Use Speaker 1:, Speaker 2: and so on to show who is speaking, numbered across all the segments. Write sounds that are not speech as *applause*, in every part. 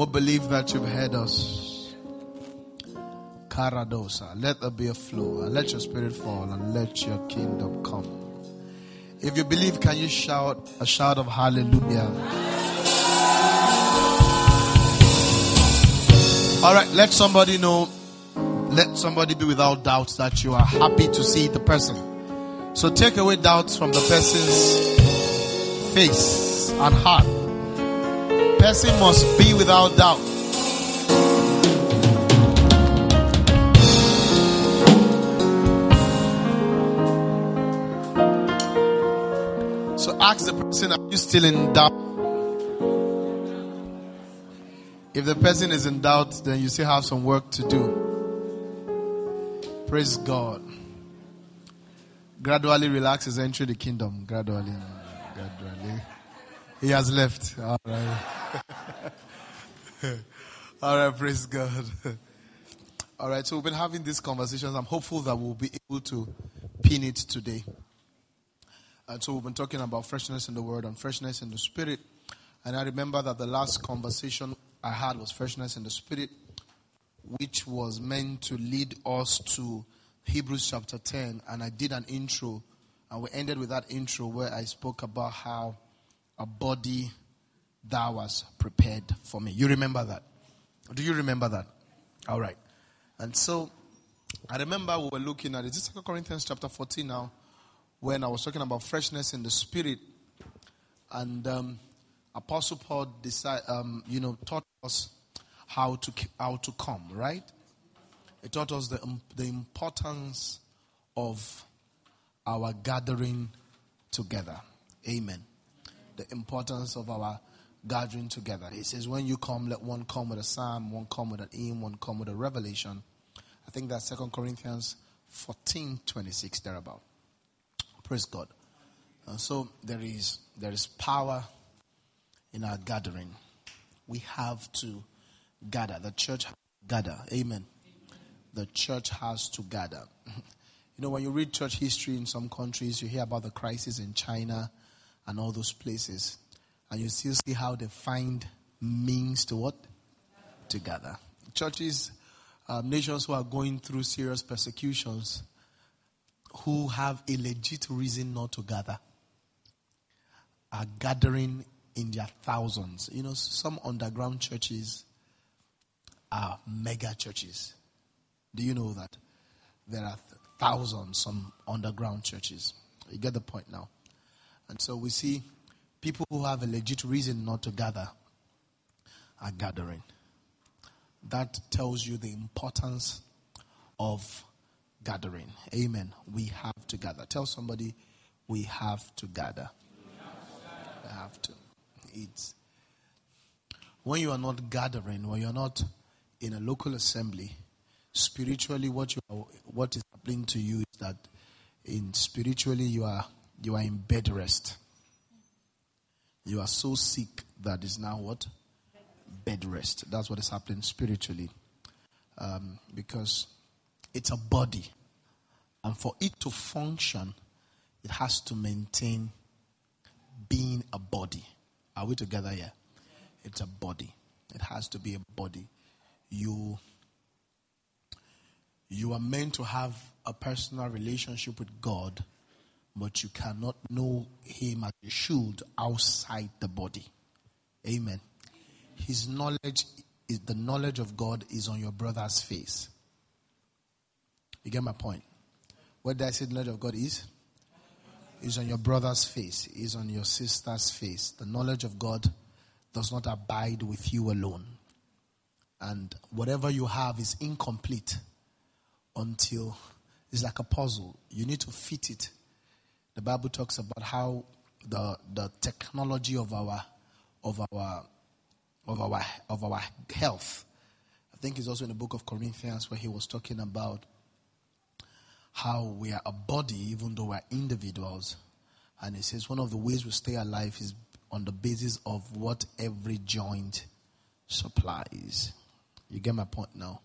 Speaker 1: We believe that you've heard us. Karadosa. Let there be a flow. And let your spirit fall and let your kingdom come. If you believe, can you shout a shout of hallelujah? All right, let somebody know. Let somebody be without doubt that you are happy to see the person. So take away doubts from the person's face and heart. Person must be without doubt. So ask the person, are you still in doubt? If the person is in doubt, then you still have some work to do. Praise God. Gradually relax his entry the kingdom. Gradually. Gradually. He has left. All right. *laughs* All right, praise God. *laughs* All right, so we've been having these conversations. I'm hopeful that we'll be able to pin it today. And so we've been talking about freshness in the word and freshness in the spirit. And I remember that the last conversation I had was freshness in the spirit, which was meant to lead us to Hebrews chapter 10. And I did an intro, and we ended with that intro where I spoke about how a body that was prepared for me. You remember that? Do you remember that? All right. And so I remember we were looking at it. It's 2 Corinthians chapter 14 now, when I was talking about freshness in the spirit. And um, Apostle Paul um, you know, taught us how to how to come, right? He taught us the the importance of our gathering together. Amen. The importance of our gathering together. He says, when you come, let one come with a psalm, one come with an hymn, one come with a revelation. I think that's Second Corinthians 14, 26, thereabout. Praise God. And so there is there is power in our gathering. We have to gather. The church gather. Amen. The church has to gather. *laughs* You know, when you read church history in some countries, you hear about the crisis in China and all those places. And you still see how they find means to what? To gather. Churches, um, nations who are going through serious persecutions, who have a legit reason not to gather, are gathering in their thousands. You know, some underground churches are mega churches. Do you know that? There are thousands, some underground churches. You get the point now. And so we see people who have a legit reason not to gather are gathering. That tells you the importance of gathering. Amen. We have to gather. Tell somebody we have to gather. We have to. It's when you are not gathering, when you're not in a local assembly, spiritually what you what is happening to you is that in spiritually you are you are in bed rest. You are so sick that is now what? Bed rest. That's what is happening spiritually. Um, because it's a body. And for it to function, it has to maintain being a body. Are we together here? It's a body. It has to be a body. You you are meant to have a personal relationship with God, but you cannot know him as you should outside the body. Amen. His knowledge is the knowledge of God is on your brother's face. You get my point? What did I say the knowledge of God is? Is on your brother's face, is on your sister's face. The knowledge of God does not abide with you alone. And whatever you have is incomplete until it's like a puzzle. You need to fit it. The Bible talks about how the the technology of our of our of our of our health. I think it's also in the book of Corinthians where he was talking about how we are a body even though we're individuals. And he says one of the ways we stay alive is on the basis of what every joint supplies. You get my point now?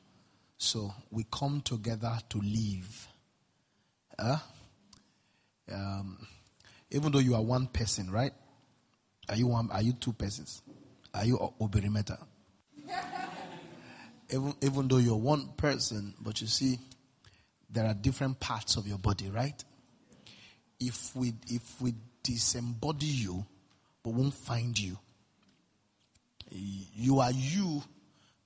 Speaker 1: So we come together to live. Uh, um, even though you are one person, right? Are you one? Are you two persons? Are you oberimeta? *laughs* even, even though you're one person, but you see, there are different parts of your body, right? If we if we disembody you, but won't find you, you are you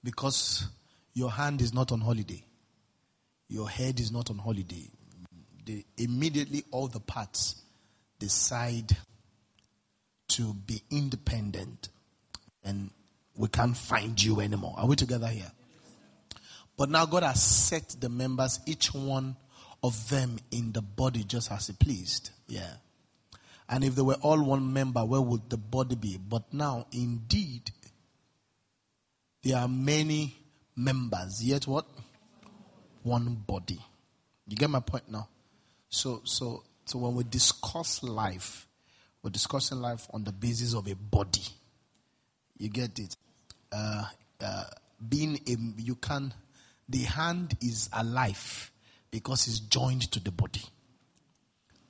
Speaker 1: because your hand is not on holiday, your head is not on holiday. They, immediately, all the parts decide to be independent, and we can't find you anymore. Are we together here? But now God has set the members, each one of them in the body just as He pleased. Yeah. And if they were all one member, where would the body be? But now, indeed, there are many members, yet what? One body. You get my point now? So, so, so when we discuss life, we're discussing life on the basis of a body. You get it? Uh, uh, being a, you can, the hand is alive because it's joined to the body.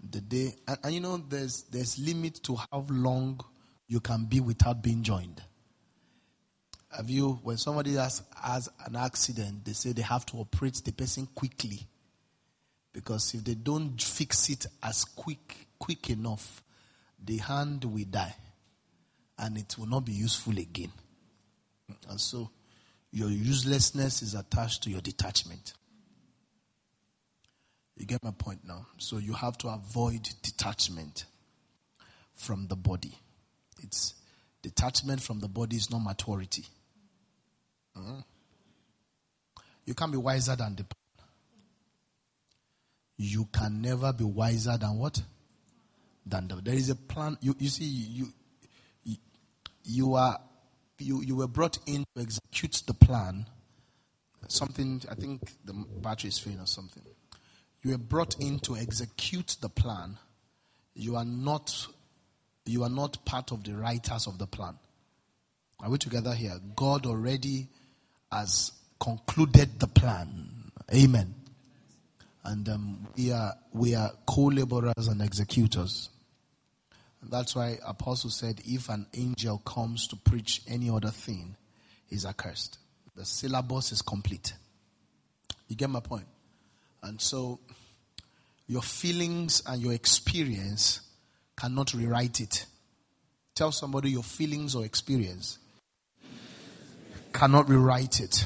Speaker 1: The day, and, and you know, there's there's limit to how long you can be without being joined. Have you, when somebody has, has an accident, they say they have to operate the person quickly. Because if they don't fix it as quick, quick enough, the hand will die and it will not be useful again. And so your uselessness is attached to your detachment. You get my point now? So you have to avoid detachment from the body. It's detachment from the body is not maturity. Mm-hmm. You can't be wiser than the you can never be wiser than what? Than the, there is a plan. You, you see, you, you, you are you, you were brought in to execute the plan. Something I think the battery is failing or something. You were brought in to execute the plan. You are not you are not part of the writers of the plan. Are we together here? God already has concluded the plan. Amen. And um, we are we are co-laborers and executors. And that's why Apostle said, if an angel comes to preach any other thing, he's accursed. The syllabus is complete. You get my point? And so your feelings and your experience cannot rewrite it. Tell somebody your feelings or experience cannot rewrite it.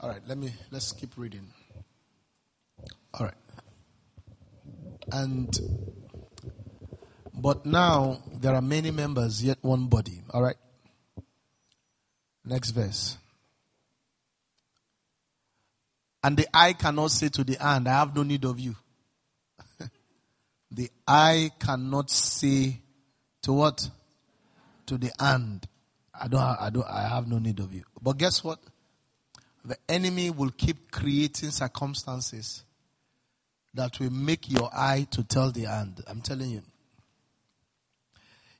Speaker 1: All right, let me let's keep reading. All right. And but now there are many members, yet one body. All right. Next verse. And the eye cannot say to the hand, I have no need of you. *laughs* the eye cannot say to what? to the hand, I don't, I don't, I have no need of you. But guess what? The enemy will keep creating circumstances that will make your eye to tell the hand. I'm telling you.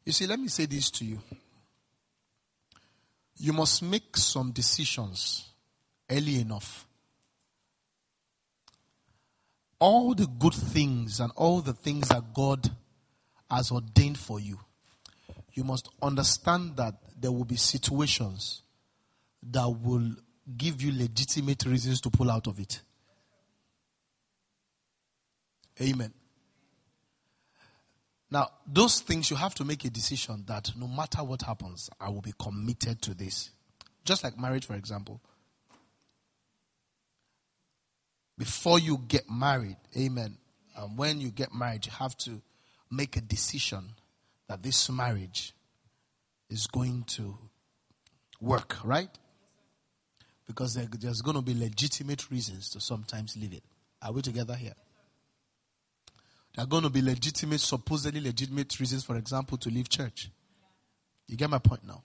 Speaker 1: You see, let me say this to you. You must make some decisions early enough. All the good things and all the things that God has ordained for you you must understand that there will be situations that will give you legitimate reasons to pull out of it. Amen. Now, those things you have to make a decision that no matter what happens, I will be committed to this. Just like marriage, for example. Before you get married, amen. And when you get married, you have to make a decision that this marriage is going to work, right? Because there's going to be legitimate reasons to sometimes leave it. Are we together here? There are going to be legitimate, supposedly legitimate reasons, for example, to leave church. You get my point now?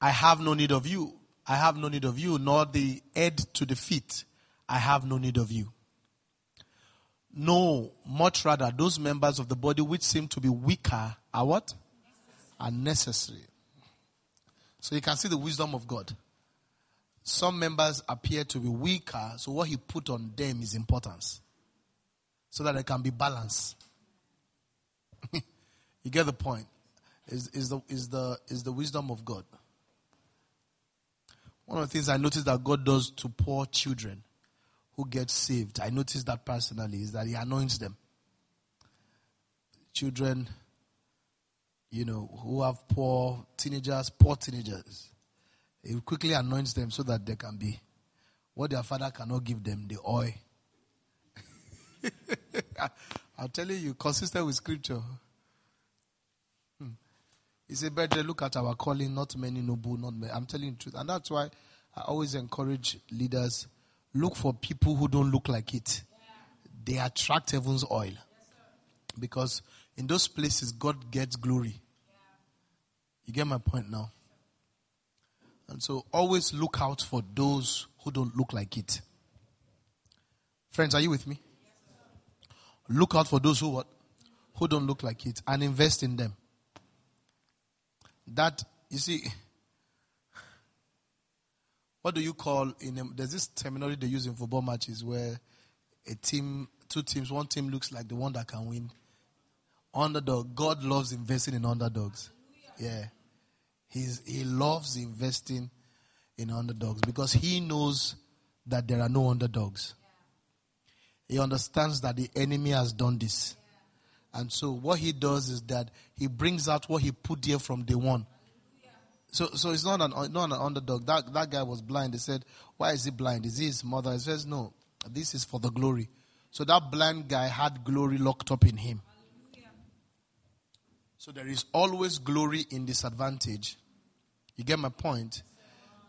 Speaker 1: I have no need of you. I have no need of you, nor the head to the feet. I have no need of you. No, much rather, those members of the body which seem to be weaker are what? Are necessary. So you can see the wisdom of God. Some members appear to be weaker, so what he put on them is importance. So that they can be balanced. you *laughs* You get the point? Is, is, the, is, the, is the wisdom of God. One of the things I noticed that God does to poor children who get saved, I noticed that personally, is that He anoints them. Children, you know, who have poor teenagers, poor teenagers, He quickly anoints them so that they can be what their father cannot give them the oil. *laughs* I'm telling you, consistent with scripture. Hmm. He said, Better look at our calling, not many noble, not many. I'm telling the truth. And that's why I always encourage leaders look for people who don't look like it. They attract heaven's oil. Because in those places, God gets glory. You get my point now? And so always look out for those who don't look like it. Friends, are you with me? Look out for those who what? Who don't look like it and invest in them. That you see *sighs* what do you call in a, there's this terminology they use in football matches where a team two teams one team looks like the one that can win underdog god loves investing in underdogs yeah He's, he loves investing in underdogs because he knows that there are no underdogs. He understands that the enemy has done this. And so what he does is that he brings out what he put there from day one. So, so it's not an, not an underdog. That, that guy was blind. They said, why is he blind? Is he his mother? He says, no, this is for the glory. So that blind guy had glory locked up in him. So there is always glory in disadvantage. You get my point?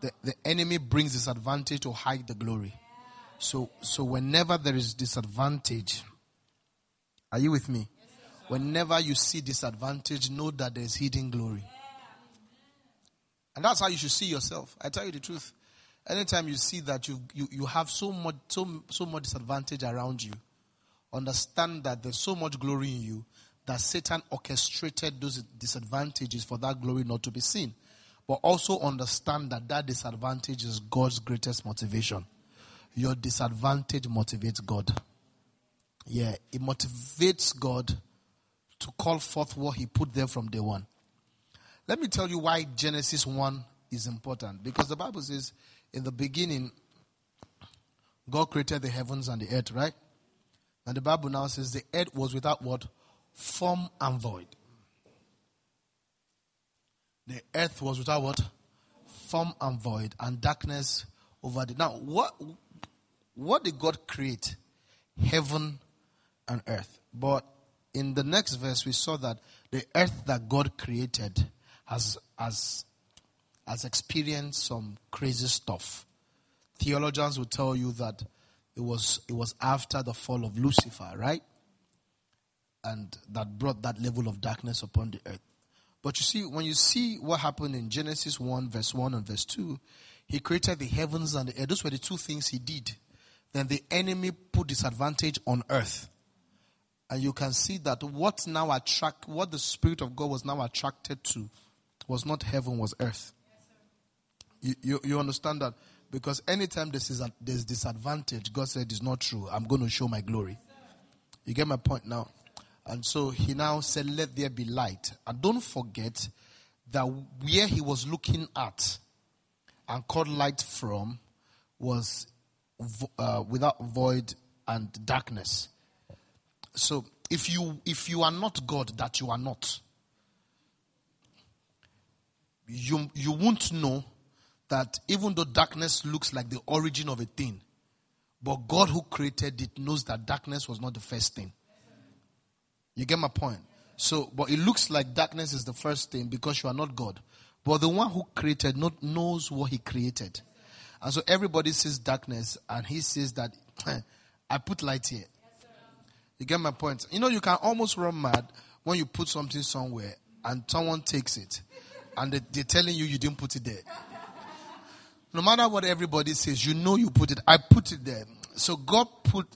Speaker 1: The, the enemy brings disadvantage to hide the glory. So, so whenever there is disadvantage, are you with me? Whenever you see disadvantage, know that there's hidden glory. And that's how you should see yourself. I tell you the truth. Anytime you see that you, you, you have so much, so, so much disadvantage around you, understand that there's so much glory in you that Satan orchestrated those disadvantages for that glory not to be seen. But also understand that that disadvantage is God's greatest motivation. Your disadvantage motivates God. Yeah, it motivates God to call forth what He put there from day one. Let me tell you why Genesis 1 is important. Because the Bible says, in the beginning, God created the heavens and the earth, right? And the Bible now says the earth was without what? Form and void. The earth was without what? Form and void, and darkness over the. Now, what, what did God create? Heaven and earth. But in the next verse, we saw that the earth that God created has, has, has experienced some crazy stuff. Theologians will tell you that it was, it was after the fall of Lucifer, right? And that brought that level of darkness upon the earth. But you see, when you see what happened in Genesis 1, verse 1 and verse 2, he created the heavens and the earth. Those were the two things he did. Then the enemy put disadvantage on earth. And you can see that what now attract, what the Spirit of God was now attracted to was not heaven, was earth. You, you, you understand that? Because anytime this is a, there's disadvantage, God said it's not true. I'm going to show my glory. You get my point now? And so he now said, Let there be light. And don't forget that where he was looking at and called light from was uh, without void and darkness. So if you if you are not God, that you are not, you you won't know that even though darkness looks like the origin of a thing, but God who created it knows that darkness was not the first thing. You get my point? So, but it looks like darkness is the first thing because you are not God. But the one who created not knows what he created. And so everybody sees darkness and he says that *clears throat* I put light here. You get my point? You know, you can almost run mad when you put something somewhere and someone takes it and they, they're telling you you didn't put it there. No matter what everybody says, you know you put it. I put it there. So God put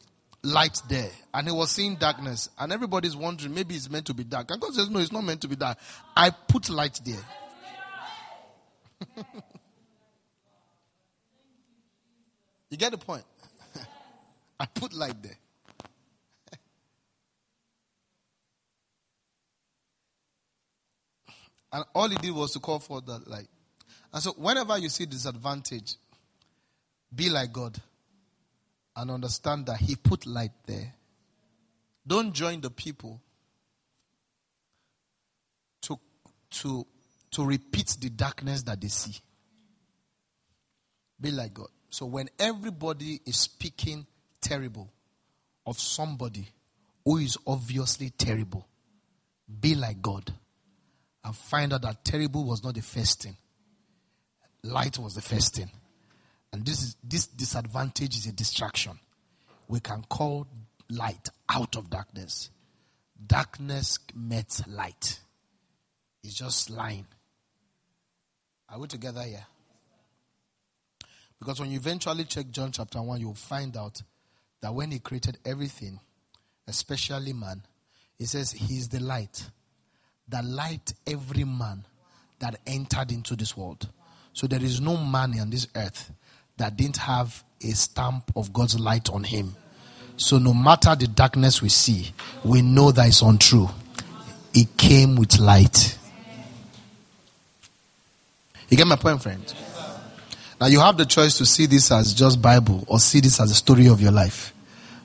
Speaker 1: light there and he was seeing darkness and everybody's wondering maybe it's meant to be dark. And god says no it's not meant to be dark. I put light there. *laughs* You get the point? *laughs* I put light there. *laughs* And all he did was to call for that light. And so, whenever you see disadvantage, be like God and understand that He put light there. Don't join the people to, to, to repeat the darkness that they see. Be like God. So, when everybody is speaking terrible of somebody who is obviously terrible, be like God and find out that terrible was not the first thing. Light was the first thing. And this is this disadvantage is a distraction. We can call light out of darkness. Darkness met light. It's just lying. Are we together here? Because when you eventually check John chapter 1, you'll find out that when he created everything, especially man, he says he's the light that light every man that entered into this world. So there is no man on this earth that didn't have a stamp of God's light on him. So no matter the darkness we see, we know that it's untrue. It came with light. You get my point, friend? Now you have the choice to see this as just Bible or see this as a story of your life.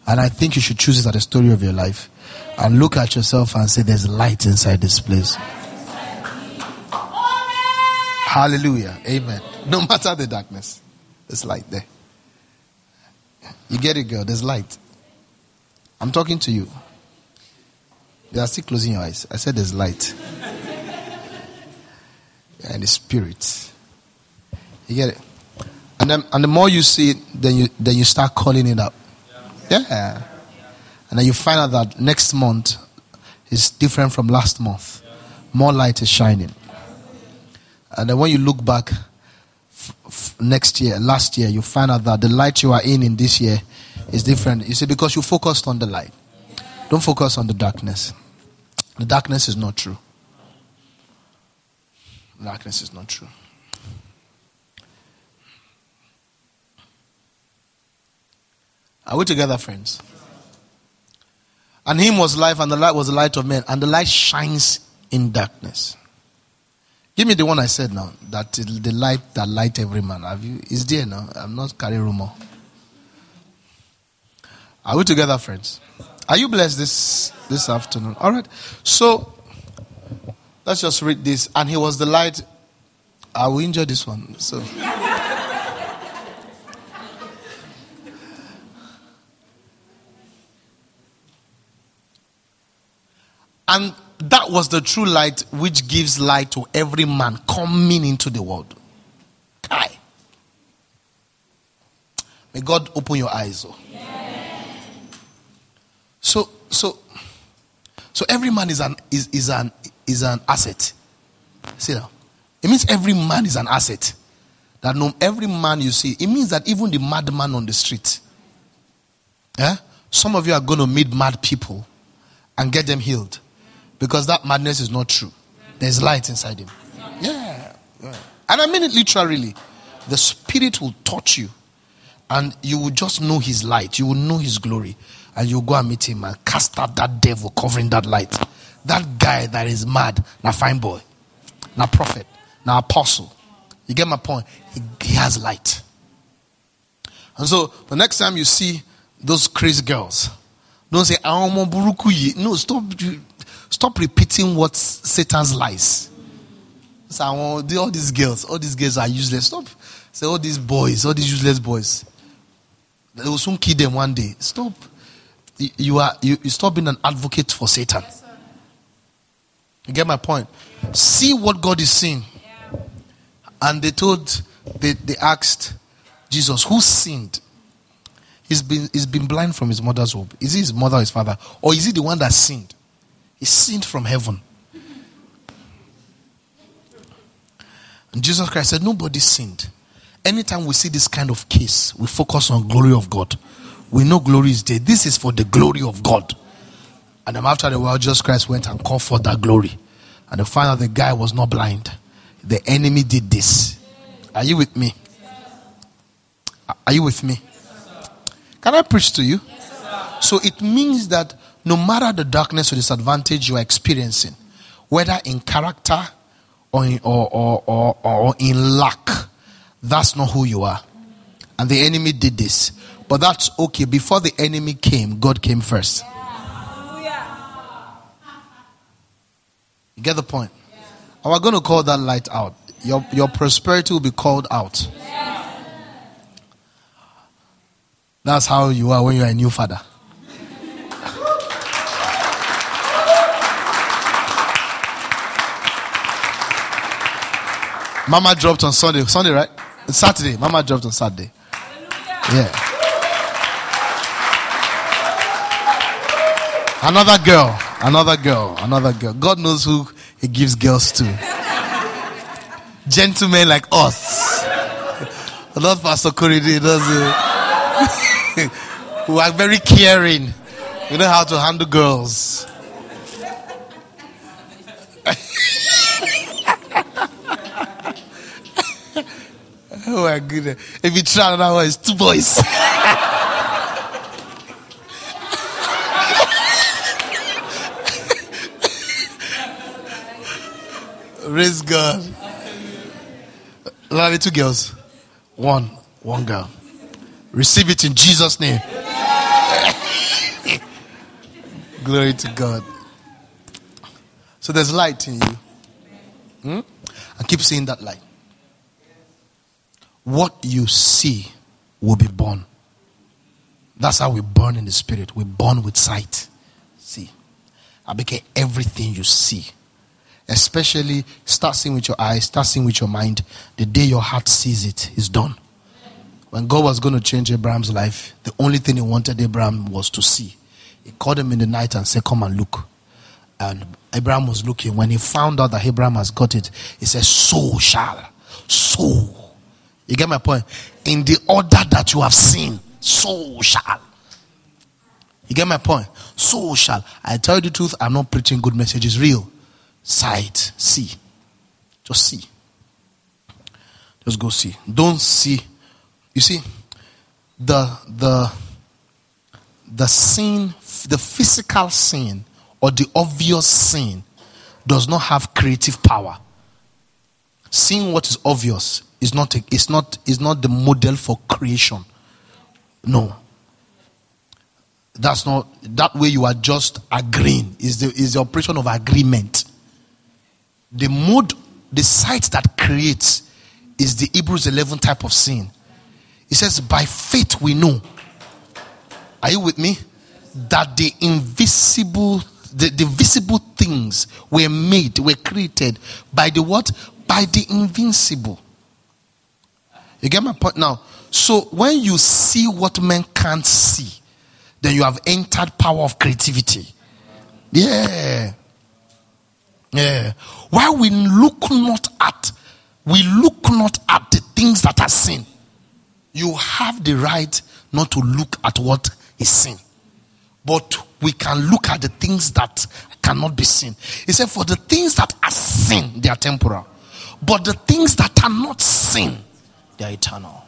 Speaker 1: And I think you should choose it as a story of your life and look at yourself and say, There's light inside this place. Hallelujah. Amen. No matter the darkness, there's light there. You get it, girl? There's light. I'm talking to you. You are still closing your eyes. I said there's light. *laughs* and the spirit. You get it? And then and the more you see it, then you then you start calling it up. Yeah. And then you find out that next month is different from last month. More light is shining. And then when you look back f- next year, last year, you find out that the light you are in in this year is different. You see, because you focused on the light. Don't focus on the darkness. The darkness is not true. Darkness is not true. Are we together, friends? And him was life, and the light was the light of men, and the light shines in darkness. Give me the one I said now. That the light that light every man. Have you? Is there now? I'm not carrying rumor. Are we together, friends? Are you blessed this this afternoon? All right. So let's just read this. And he was the light. I will enjoy this one. So. *laughs* And that was the true light which gives light to every man coming into the world. Kai. May God open your eyes. Oh. So, so, so every man is an is, is an is an asset. See now, it means every man is an asset. That no every man you see, it means that even the madman on the street. Yeah, some of you are going to meet mad people and get them healed. Because that madness is not true. There's light inside him. Yeah. yeah. And I mean it literally. The Spirit will touch you. And you will just know His light. You will know His glory. And you'll go and meet Him and cast out that devil covering that light. That guy that is mad, now fine boy, now prophet, now apostle. You get my point? He, he has light. And so the next time you see those crazy girls, don't say, ah, burukuye. No, stop Stop repeating what Satan's lies. So all these girls, all these girls are useless. Stop. Say all these boys, all these useless boys. They will soon kill them one day. Stop. You are you, you stop being an advocate for Satan. Yes, you get my point? See what God is seeing. And they told they, they asked Jesus, who sinned? He's been he's been blind from his mother's womb. Is he his mother or his father? Or is he the one that sinned? He sinned from heaven. And Jesus Christ said, Nobody sinned. Anytime we see this kind of case, we focus on glory of God. We know glory is there. This is for the glory of God. And then after the while, Jesus Christ went and called for that glory. And the final the guy was not blind. The enemy did this. Are you with me? Are you with me? Can I preach to you? So it means that no matter the darkness or disadvantage you are experiencing, whether in character or in, or, or, or, or in lack. That's not who you are. And the enemy did this. But that's okay. Before the enemy came, God came first. You get the point? Yeah. We're going to call that light out. Your, your prosperity will be called out. That's how you are when you are a new father. Mama dropped on Sunday. Sunday, right? Saturday. Mama dropped on Saturday. Yeah. Another girl. Another girl. Another girl. God knows who He gives girls to. Gentlemen like us. Not Pastor Korede does it. Who are very caring. We know how to handle girls. *laughs* Oh my goodness. If you try another one, it's two boys. *laughs* Praise God. Love two girls. One. One girl. Receive it in Jesus' name. *laughs* Glory to God. So there's light in you. Hmm? I keep seeing that light what you see will be born. That's how we burn in the spirit. We burn with sight. See. I became everything you see. Especially start seeing with your eyes, start seeing with your mind. The day your heart sees it, is done. When God was going to change Abraham's life, the only thing he wanted Abraham was to see. He called him in the night and said, Come and look. And Abraham was looking. When he found out that Abraham has got it, he said, So shall, so you get my point? In the order that you have seen, so shall. You get my point? So shall. I tell you the truth, I'm not preaching good messages. Real. Sight. See. Just see. Just go see. Don't see. You see, the the the sin, the physical sin or the obvious sin does not have creative power. Seeing what is obvious is not, a, not, is not the model for creation. No. That's not, that way you are just agreeing. Is the, is the operation of agreement. The mode, the sight that creates is the Hebrews 11 type of sin. It says, by faith we know. Are you with me? That the invisible, the, the visible things were made, were created by the what? By the invincible. You get my point now? So when you see what men can't see, then you have entered power of creativity. Yeah. Yeah. Why we look not at, we look not at the things that are seen. You have the right not to look at what is seen. But we can look at the things that cannot be seen. He said, For the things that are seen, they are temporal. But the things that are not seen, they are eternal.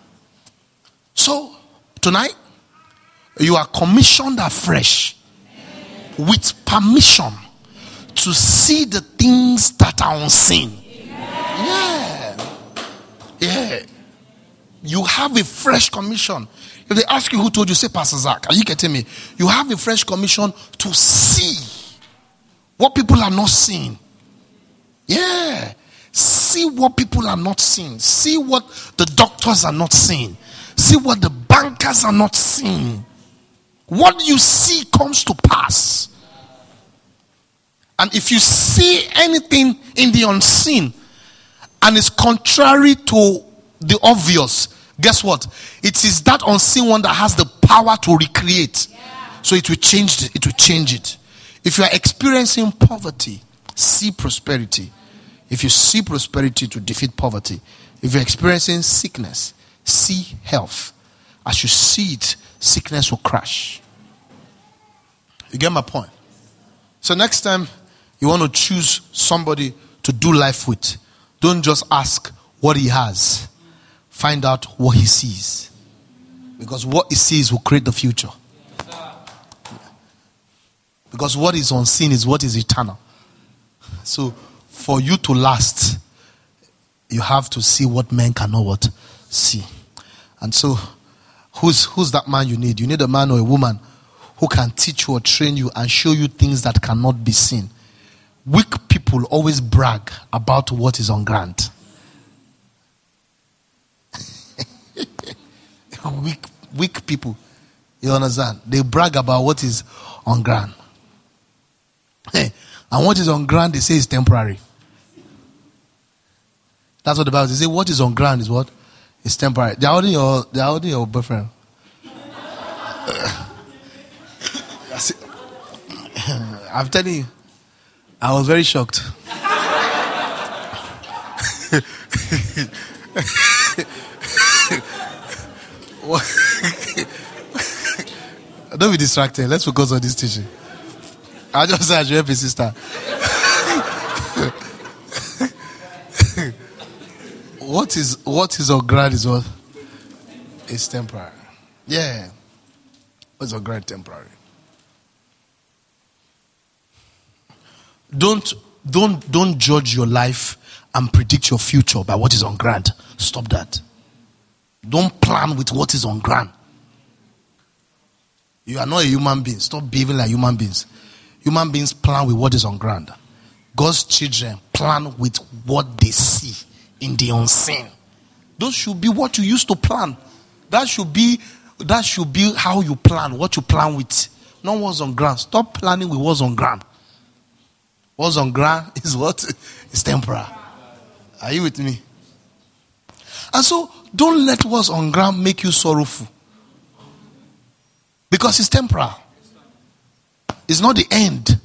Speaker 1: So, tonight, you are commissioned afresh with permission to see the things that are unseen. Yeah. Yeah. You have a fresh commission. If they ask you who told you, say Pastor Zach. Are you getting me? You have a fresh commission to see what people are not seeing. Yeah. See what people are not seeing. See what the doctors are not seeing. See what the bankers are not seeing. What you see comes to pass. And if you see anything in the unseen and it's contrary to the obvious, guess what? It is that unseen one that has the power to recreate. So it will change it. It will change it. If you are experiencing poverty, see prosperity. If you see prosperity to defeat poverty, if you're experiencing sickness, see health. As you see it, sickness will crash. You get my point? So, next time you want to choose somebody to do life with, don't just ask what he has, find out what he sees. Because what he sees will create the future. Because what is unseen is what is eternal. So, for you to last, you have to see what men cannot what see. And so, who's who's that man you need? You need a man or a woman who can teach you or train you and show you things that cannot be seen. Weak people always brag about what is on ground. *laughs* weak, weak people, you understand? They brag about what is on ground. Hey, and what is on ground, they say is temporary. That's what the Bible says. What is on ground is what? It's temporary. They're holding your, they're holding your boyfriend. *laughs* *laughs* I'm telling you, I was very shocked. *laughs* Don't be distracted. Let's focus on this teaching. I just said I should help sister. What is what is on ground is what? It's temporary. Yeah. What's on ground temporary? Don't don't don't judge your life and predict your future by what is on ground. Stop that. Don't plan with what is on ground. You are not a human being. Stop behaving like human beings. Human beings plan with what is on ground. God's children plan with what they see in the unseen. Those should be what you used to plan. That should be that should be how you plan, what you plan with. Not what's on ground. Stop planning with what's on ground. What's on ground *laughs* is what? It's temporal. Are you with me? And so don't let what's on ground make you sorrowful. Because it's temporal. It's not the end.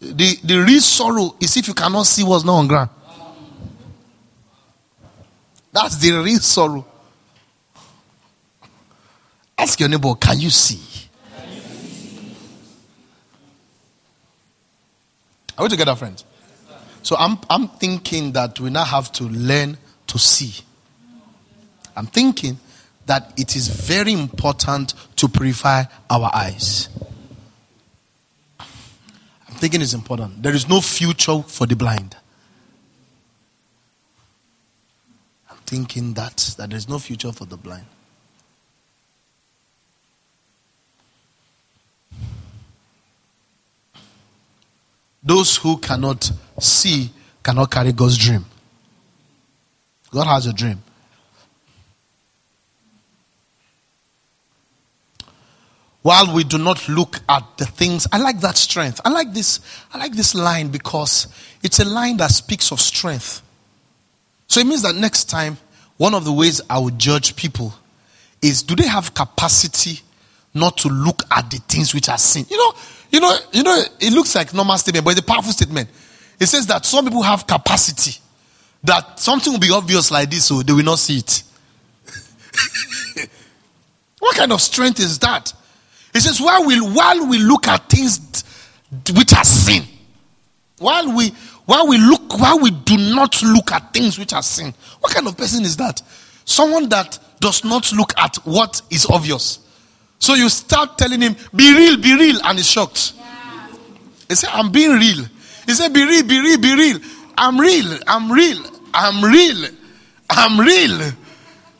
Speaker 1: The, the real sorrow is if you cannot see what's not on ground. That's the real sorrow. Ask your neighbor, can you see? Are we together, friends? So I'm, I'm thinking that we now have to learn to see. I'm thinking that it is very important to purify our eyes. I'm thinking it's important. There is no future for the blind. Thinking that, that there is no future for the blind. Those who cannot see cannot carry God's dream. God has a dream. While we do not look at the things, I like that strength. I like this, I like this line because it's a line that speaks of strength. So it means that next time, one of the ways I will judge people is do they have capacity not to look at the things which are seen? You know, you know, you know, it looks like normal statement, but it's a powerful statement. It says that some people have capacity that something will be obvious like this, so they will not see it. *laughs* what kind of strength is that? It says, while we while we look at things which are seen, while we while we look while we do not look at things which are seen, what kind of person is that? Someone that does not look at what is obvious. So you start telling him, be real, be real, and he's shocked. He said, I'm being real. He said, be real, be real, be real. I'm real, I'm real, I'm real, I'm real.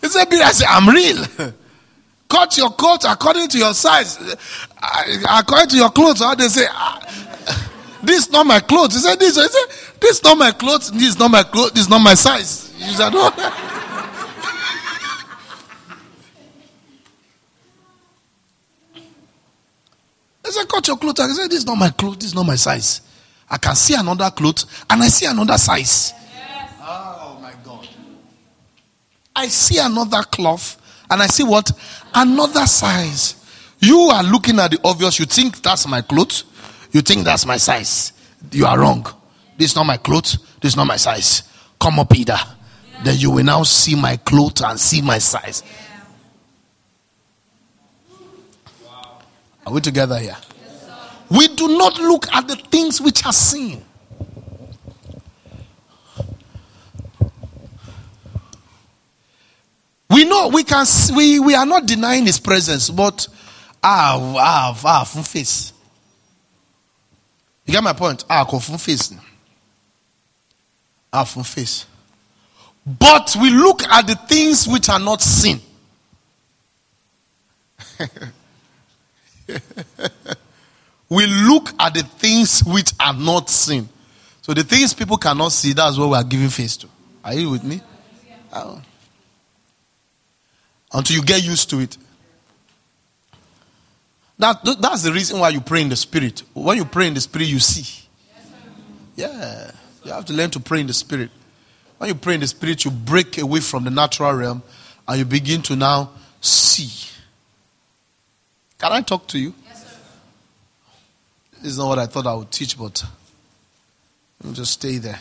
Speaker 1: He said, be real. I said, I'm real. *laughs* Cut your coat according to your size. According to your clothes, how they say, ah, this is not my clothes. He said, this, he said, this is not my clothes, this is not my clothes, this is not my size. He said, oh. *laughs* no. I said, cut your clothes. I said, this is not my clothes, this is not my size. I can see another clothes and I see another size. Yes. Oh my God. I see another cloth and I see what? Another size. You are looking at the obvious. You think that's my clothes. You think that's my size. You are wrong. This is not my clothes. This is not my size. Come up, Peter. Then you will now see my clothes and see my size. Are we together here? we do not look at the things which are seen. We know we can we, we are not denying his presence, but ah ah ah face. You get my point? Ah from face. Ah from face. But we look at the things which are not seen. *laughs* we look at the things which are not seen. So the things people cannot see, that's what we are giving face to. Are you with me? Oh. Until you get used to it. That, that's the reason why you pray in the spirit. When you pray in the spirit, you see. Yeah. You have to learn to pray in the spirit. When you pray in the spirit, you break away from the natural realm and you begin to now see. Can I talk to you? Yes, sir. This is not what I thought I would teach, but let me just stay there.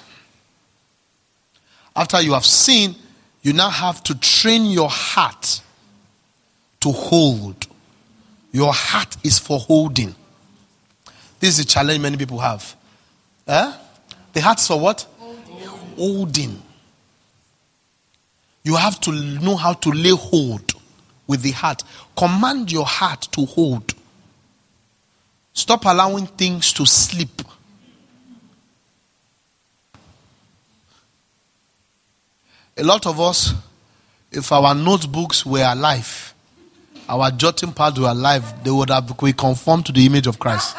Speaker 1: After you have seen, you now have to train your heart to hold. Your heart is for holding. This is a challenge many people have. Eh? The heart's for what? Holding. holding. You have to know how to lay hold with the heart. Command your heart to hold. Stop allowing things to slip. A lot of us, if our notebooks were alive, our jotting pads were alive, they would have we conformed to the image of Christ.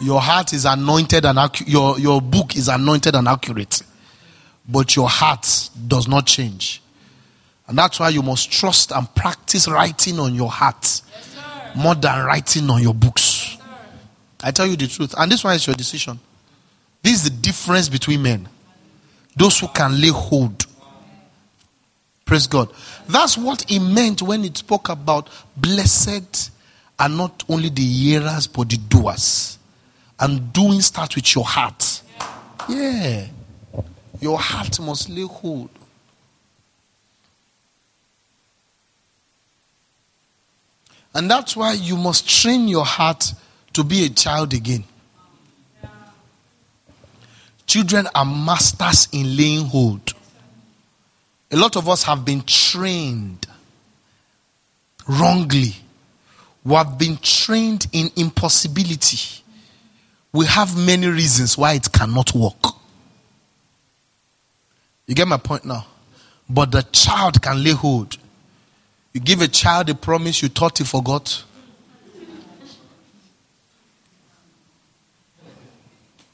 Speaker 1: Your heart is anointed and accu- your, your book is anointed and accurate. But your heart does not change. And that's why you must trust and practice writing on your heart yes, more than writing on your books. Yes, I tell you the truth. And this one is your decision. This is the difference between men. Those who can lay hold. Praise God. That's what he meant when it spoke about blessed are not only the hearers but the doers. And doing starts with your heart. Yeah. Your heart must lay hold. And that's why you must train your heart to be a child again. Children are masters in laying hold. A lot of us have been trained wrongly. We have been trained in impossibility. We have many reasons why it cannot work. You get my point now? But the child can lay hold. You give a child a promise you thought he forgot.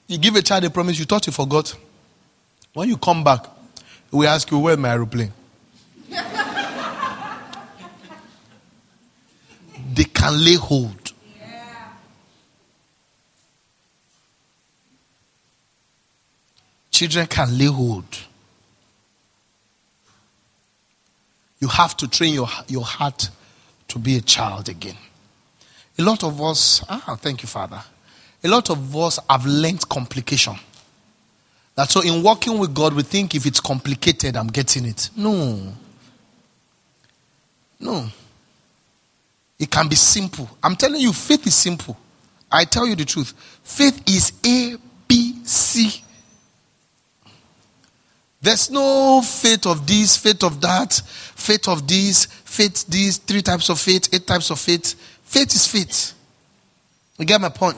Speaker 1: You give a child a promise you thought he forgot. When you come back, we ask you, Where's my aeroplane? they can lay hold. Children can lay hold. You have to train your, your heart to be a child again. A lot of us, ah, thank you, Father. A lot of us have learned complication. So in working with God, we think if it's complicated, I'm getting it. No. No. It can be simple. I'm telling you, faith is simple. I tell you the truth. Faith is A, B, C, there's no faith of this, faith of that, faith of this, faith this, three types of faith, eight types of faith. Faith is faith. You get my point?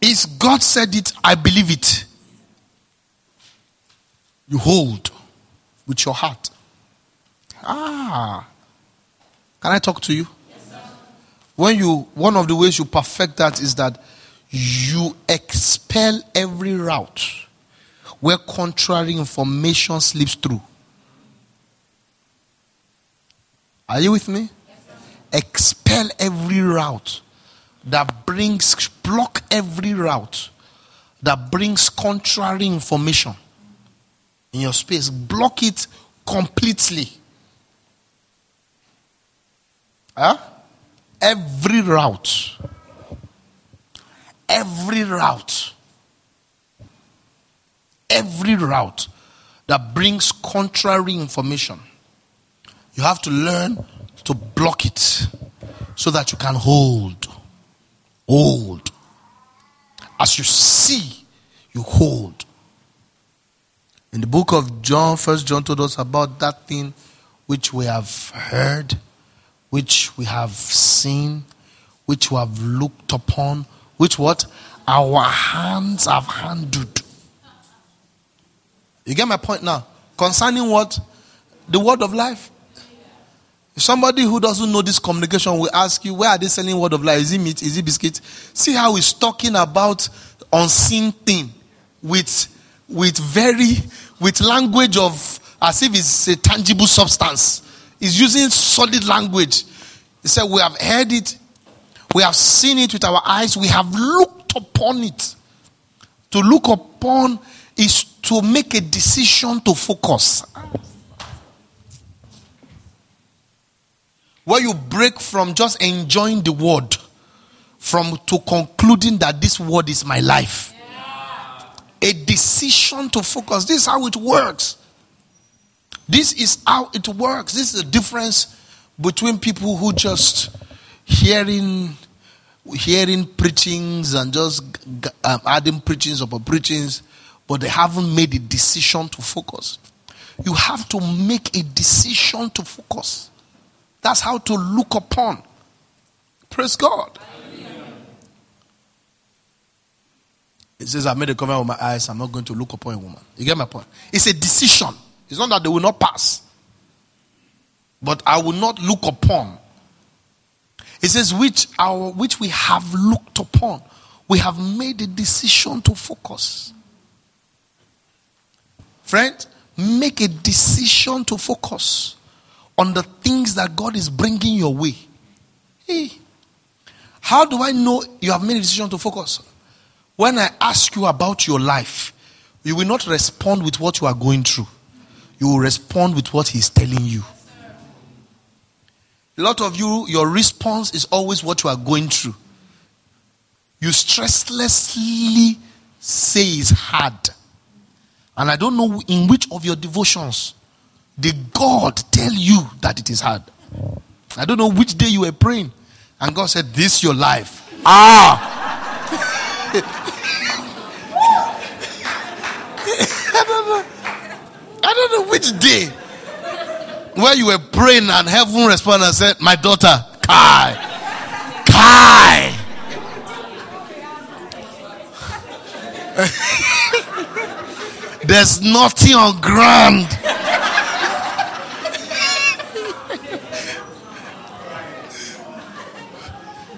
Speaker 1: Is God said it, I believe it. You hold with your heart. Ah. Can I talk to you? Yes, when you one of the ways you perfect that is that you expel every route where contrary information slips through. Are you with me? Yes, Expel every route that brings, block every route that brings contrary information in your space. Block it completely. Huh? Every route. Every route every route that brings contrary information. You have to learn to block it so that you can hold. Hold. As you see, you hold. In the book of John, First John told us about that thing which we have heard, which we have seen, which we have looked upon, which what our hands have handled. You get my point now? Concerning what? The word of life. Somebody who doesn't know this communication will ask you, where are they selling word of life? Is it meat? Is it biscuit? See how he's talking about unseen thing with with very with language of as if it's a tangible substance. He's using solid language. He said, We have heard it, we have seen it with our eyes, we have looked upon it. To look upon is to make a decision to focus. Where you break from just enjoying the word from to concluding that this word is my life. A decision to focus. This is how it works. This is how it works. This is the difference between people who just hearing hearing preachings and just um, adding preachings upon preachings, but they haven't made a decision to focus. You have to make a decision to focus. That's how to look upon. Praise God. It says, I made a covenant with my eyes. I'm not going to look upon a woman. You get my point? It's a decision. It's not that they will not pass. But I will not look upon. It says, which our which we have looked upon. We have made a decision to focus. Friend, make a decision to focus on the things that God is bringing your way. Hey, how do I know you have made a decision to focus? When I ask you about your life, you will not respond with what you are going through. You will respond with what He's telling you. A lot of you, your response is always what you are going through. You stresslessly say it's hard. And I don't know in which of your devotions did God tell you that it is hard? I don't know which day you were praying. And God said, This is your life. Ah! I don't know. I don't know which day where you were praying and heaven responded and said, My daughter, Kai. Kai. *laughs* There's nothing on ground.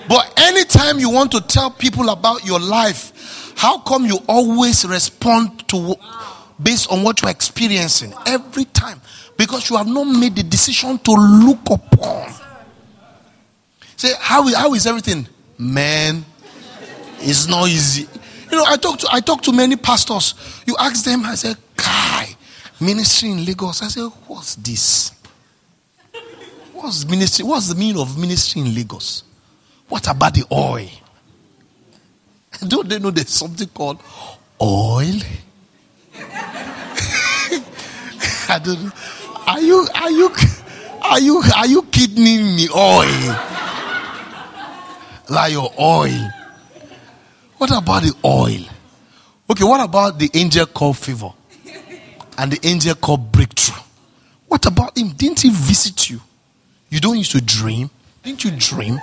Speaker 1: But anytime you want to tell people about your life, how come you always respond to based on what you're experiencing every time? Because you have not made the decision to look upon. Say, how is, how is everything? Man, it's not easy. You know, I talk to I talk to many pastors. You ask them, I say, Kai, ministry in Lagos. I say, what's this? What's ministry? What's the meaning of ministry in Lagos? What about the oil? *laughs* Don't they know there's something called oil? *laughs* I don't. Are you are you are you are you kidding me? Oil. Like your oil. What about the oil? Okay, what about the angel called favor? And the angel called breakthrough? What about him? Didn't he visit you? You don't used to dream? Didn't you dream?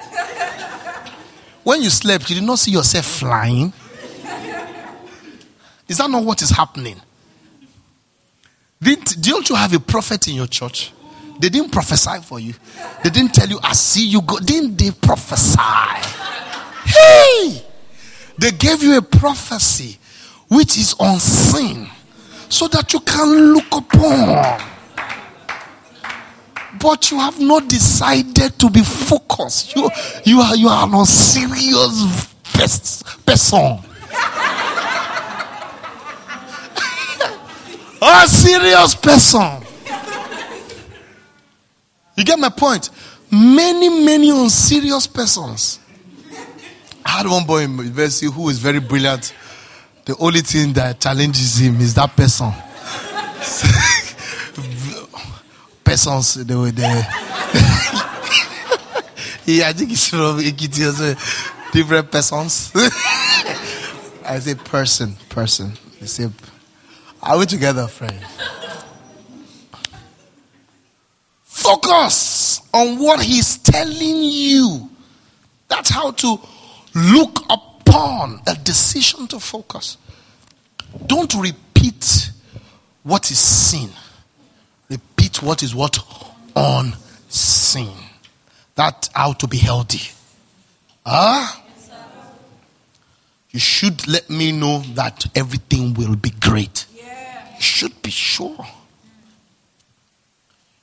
Speaker 1: When you slept, you did not see yourself flying. Is that not what is happening? Didn't, don't you have a prophet in your church? They didn't prophesy for you. They didn't tell you, I see you go. Didn't they prophesy? Hey! They gave you a prophecy which is unseen so that you can look upon but you have not decided to be focused. You, you are you are not serious person. A serious person. You get my point? Many, many unserious persons. I had one boy in university who is very brilliant. The only thing that challenges him is that person. *laughs* persons they were there. *laughs* yeah, I think it's from Ekiti also. Different persons. *laughs* I say person, person. I say, are we together, friend? Focus on what he's telling you. That's how to look upon a decision to focus. Don't repeat what is seen. Repeat what is what? Unseen. That how to be healthy. Huh? you should let me know that everything will be great. You should be sure.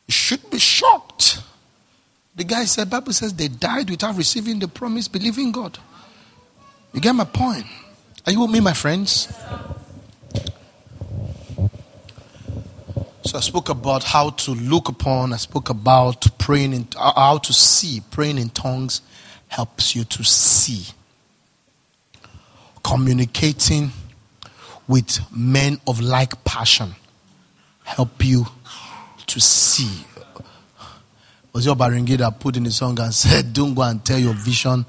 Speaker 1: You should be shocked. The guy said, Bible says they died without receiving the promise, believing God. You get my point? Are you with me, my friends? So I spoke about how to look upon. I spoke about praying in how to see. Praying in tongues helps you to see communicating with men of like passion help you to see. Was your Baringida put in the song and said, Don't go and tell your vision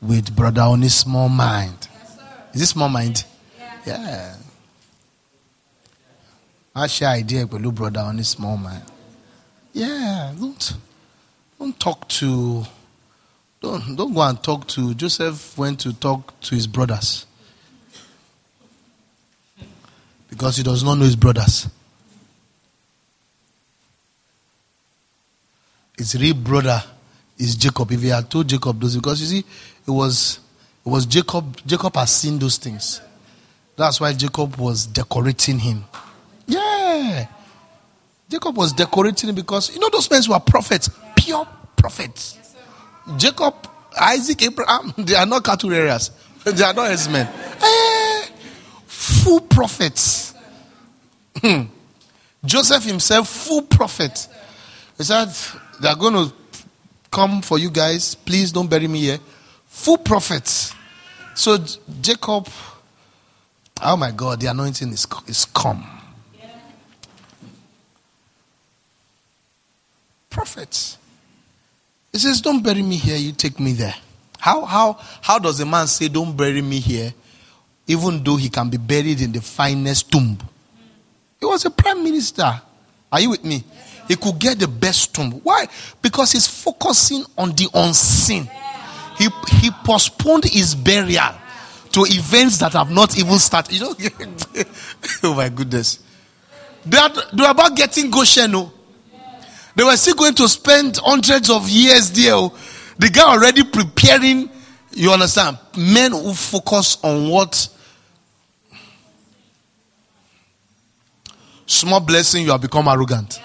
Speaker 1: with brother on his small mind. Yes, Is this small mind? Yeah. yeah. I share idea with little brother on his small mind. Yeah, don't don't talk to don't don't go and talk to Joseph went to talk to his brothers because he does not know his brothers. His real brother is Jacob. If he had told Jacob those, because you see, it was it was Jacob. Jacob has seen those things. That's why Jacob was decorating him. Yeah, Jacob was decorating him because you know those men were prophets, pure prophets. Jacob, Isaac, Abraham, *laughs* they are not cattle areas. They are not his men. Eh, full prophets. Hmm. Joseph himself, full prophet. He said, They are going to come for you guys. Please don't bury me here. Full prophet. So Jacob, oh my God, the anointing is, is come. Prophets. He says, Don't bury me here, you take me there. How, how, how does a man say, Don't bury me here even though he can be buried in the finest tomb. He was a prime minister. Are you with me? He could get the best tomb. Why? Because he's focusing on the unseen. He, he postponed his burial to events that have not even started. You know, *laughs* oh my goodness. They are, they are about getting Goshen. Oh. They were still going to spend hundreds of years there. Oh. The guy already preparing you understand? Men who focus on what small blessing, you have become arrogant.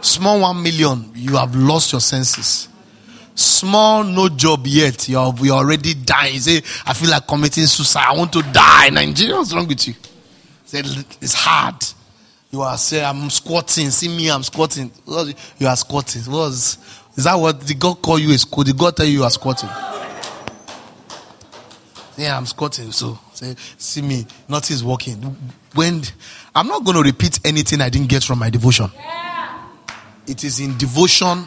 Speaker 1: Small one million, you have lost your senses. Small no job yet, you're, you're already dying. Say, I feel like committing suicide. I want to die. Nigeria, what's wrong with you? Say, it's hard. You are saying, I'm squatting. See me, I'm squatting. You are squatting. Was is that what the God call you a squat? Did God tell you you are squatting? Yeah, I'm squatting. So say, see me, nothing is working. When I'm not going to repeat anything I didn't get from my devotion. Yeah. It is in devotion.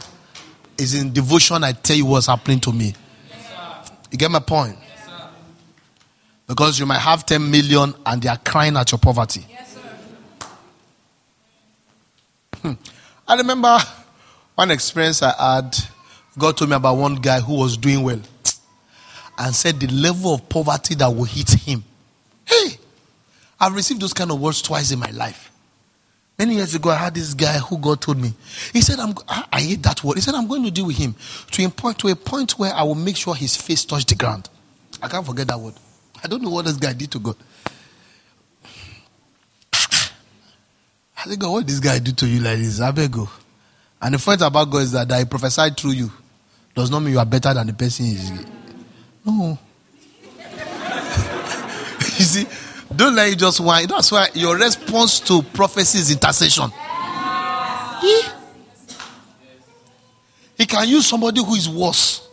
Speaker 1: It's in devotion. I tell you what's happening to me. Yes, you get my point? Yes, because you might have 10 million and they are crying at your poverty. Yes, hmm. I remember one experience I had. God told me about one guy who was doing well and said the level of poverty that will hit him. Hey, I've received those kind of words twice in my life. Many years ago, I had this guy who God told me. He said, I'm, I hate that word. He said, I'm going to deal with him to a, point, to a point where I will make sure his face touched the ground. I can't forget that word. I don't know what this guy did to God. I think, God, what this guy do to you like this? I beg you. And the point about God is that, that he prophesied through you does not mean you are better than the person he is. No. Oh. *laughs* you see, don't let it just whine. That's why your response to prophecy is intercession. He, he can use somebody who is worse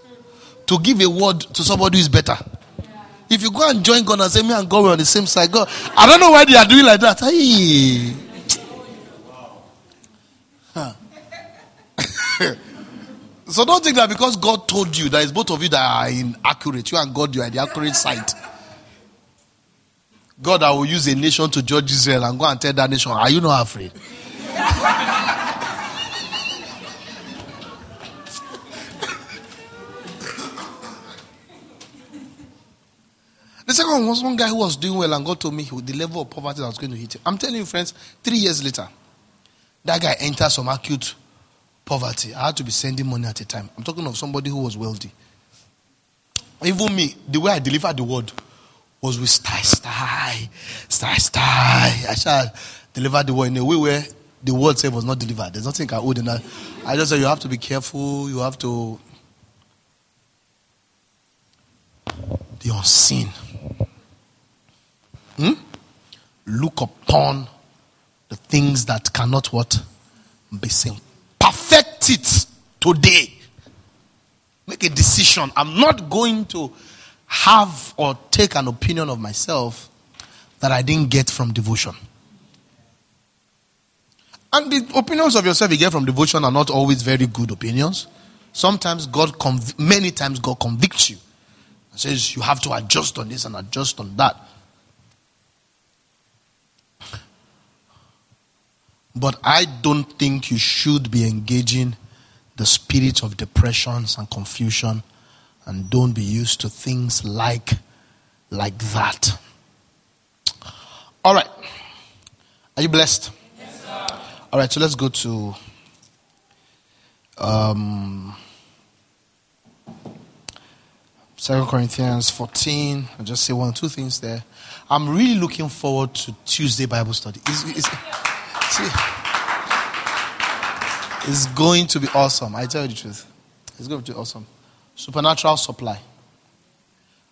Speaker 1: to give a word to somebody who is better. If you go and join God and say, Me and God were on the same side, God, I don't know why they are doing like that. Hey. Huh. *laughs* So don't think that because God told you that it's both of you that are inaccurate, you and God, you are the accurate side. God, I will use a nation to judge Israel and go and tell that nation, Are you not afraid? the second one was one guy who was doing well and God told me the level of poverty that was going to hit him. I'm telling you, friends, three years later, that guy entered some acute poverty. I had to be sending money at a time. I'm talking of somebody who was wealthy. Even me, the way I delivered the word was with style, style, style, style. I shall deliver the word in a way where the word said was not delivered. There's nothing I would in that. I just said you have to be careful. You have to the unseen. Hmm? Look upon the things that cannot what be seen. Perfect it today. Make a decision. I'm not going to have or take an opinion of myself that I didn't get from devotion. And the opinions of yourself you get from devotion are not always very good opinions. Sometimes God, conv- many times God convicts you and says you have to adjust on this and adjust on that. But I don't think you should be engaging the spirit of depressions and confusion and don't be used to things like like that. All right. Are you blessed?
Speaker 2: Yes,
Speaker 1: All right, so let's go to um, 2 Corinthians 14. I'll just say one or two things there. I'm really looking forward to Tuesday Bible study. It's, it's, it's going to be awesome. I tell you the truth. It's going to be awesome. Supernatural supply.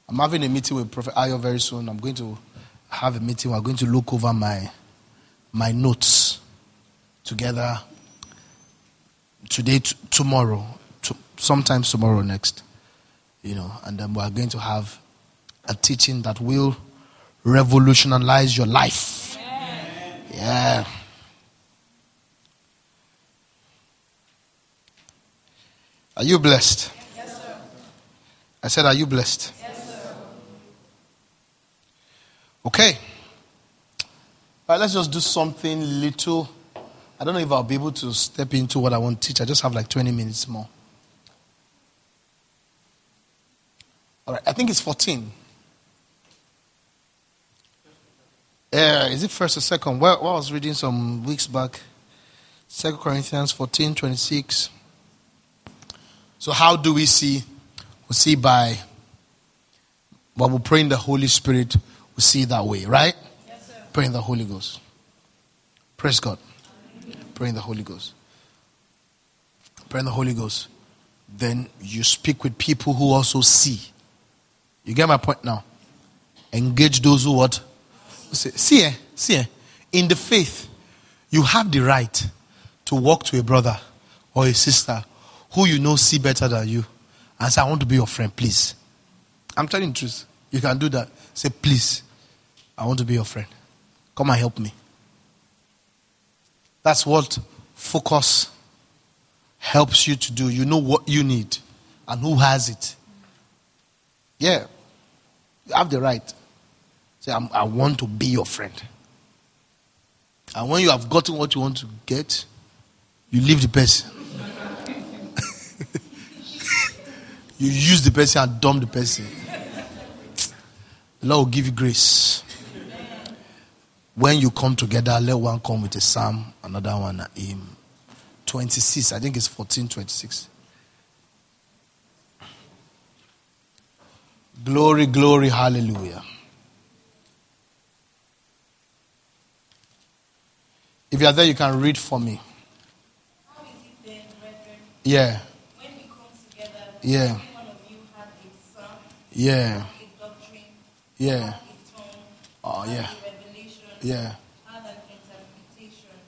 Speaker 1: I'm having a meeting with Prophet Ayo very soon. I'm going to have a meeting. We're going to look over my my notes together today, t- tomorrow, t- sometimes tomorrow next. You know, and then we're going to have a teaching that will revolutionize your life. Yeah. Are you blessed?
Speaker 2: Yes, sir.
Speaker 1: I said, Are you blessed?
Speaker 2: Yes, sir.
Speaker 1: Okay. All right, let's just do something little. I don't know if I'll be able to step into what I want to teach. I just have like 20 minutes more. All right, I think it's 14. Yeah, is it first or second? Well, I was reading some weeks back. Second Corinthians 14, 26. So, how do we see? We see by when we pray in the Holy Spirit, we see that way, right?
Speaker 2: Yes, sir.
Speaker 1: Pray in the Holy Ghost. Praise God. Pray in the Holy Ghost. Pray in the Holy Ghost. Then you speak with people who also see. You get my point now? Engage those who what? Who see, eh? see, eh? in the faith, you have the right to walk to a brother or a sister who you know see better than you and say, I want to be your friend, please. I'm telling the truth. You can do that. Say, please, I want to be your friend. Come and help me. That's what focus helps you to do. You know what you need and who has it. Yeah. You have the right. Say, I want to be your friend. And when you have gotten what you want to get, you leave the person. You use the person and dump the person. The Lord will give you grace. When you come together, let one come with a psalm, another one a hymn. 26, I think it's 14, 26. Glory, glory, hallelujah. If you are there, you can read for me.
Speaker 2: How is it then, brethren,
Speaker 1: Yeah,
Speaker 2: when we come together,
Speaker 1: Yeah. yeah, yeah, oh, yeah, yeah,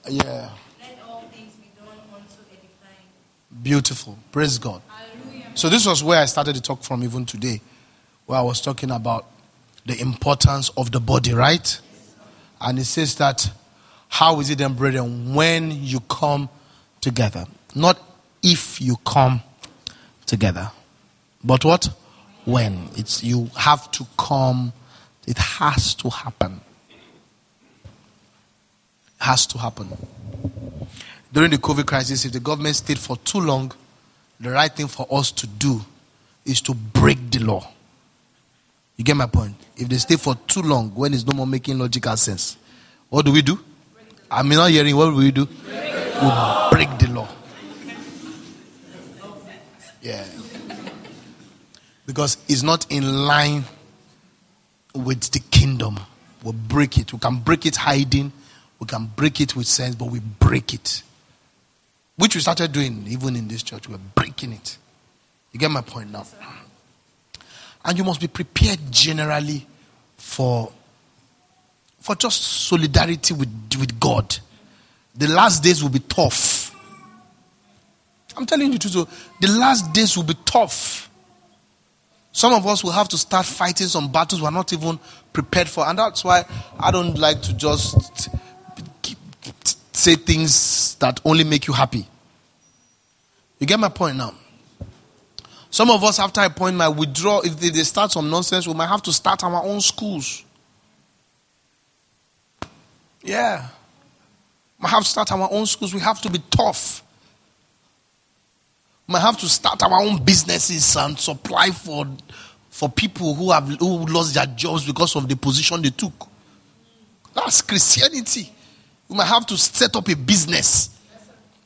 Speaker 1: yeah. Beautiful. Praise God.
Speaker 2: Hallelujah.
Speaker 1: So this was where I started to talk from even today, where I was talking about the importance of the body, right? And it says that how is it then, brethren, when you come together? Not if you come together. But what? When. It's you have to come. It has to happen. Has to happen. During the COVID crisis, if the government stayed for too long, the right thing for us to do is to break the law. You get my point? If they stay for too long, when it's no more making logical sense, what do we do? I'm not hearing. What do we do? We break the law. Yeah. Because it's not in line with the kingdom. We break it. We can break it hiding. We can break it with sense, but we break it. Which we started doing even in this church. We're breaking it. You get my point now? And you must be prepared generally for, for just solidarity with, with God. The last days will be tough. I'm telling you the truth. Oh. The last days will be tough. Some of us will have to start fighting some battles we're not even prepared for. And that's why I don't like to just say things that only make you happy. You get my point now? Some of us, after a point, might withdraw. If they start some nonsense, we might have to start our own schools. Yeah. We have to start our own schools. We have to be tough. Might have to start our own businesses and supply for, for people who have who lost their jobs because of the position they took. That's Christianity. We might have to set up a business.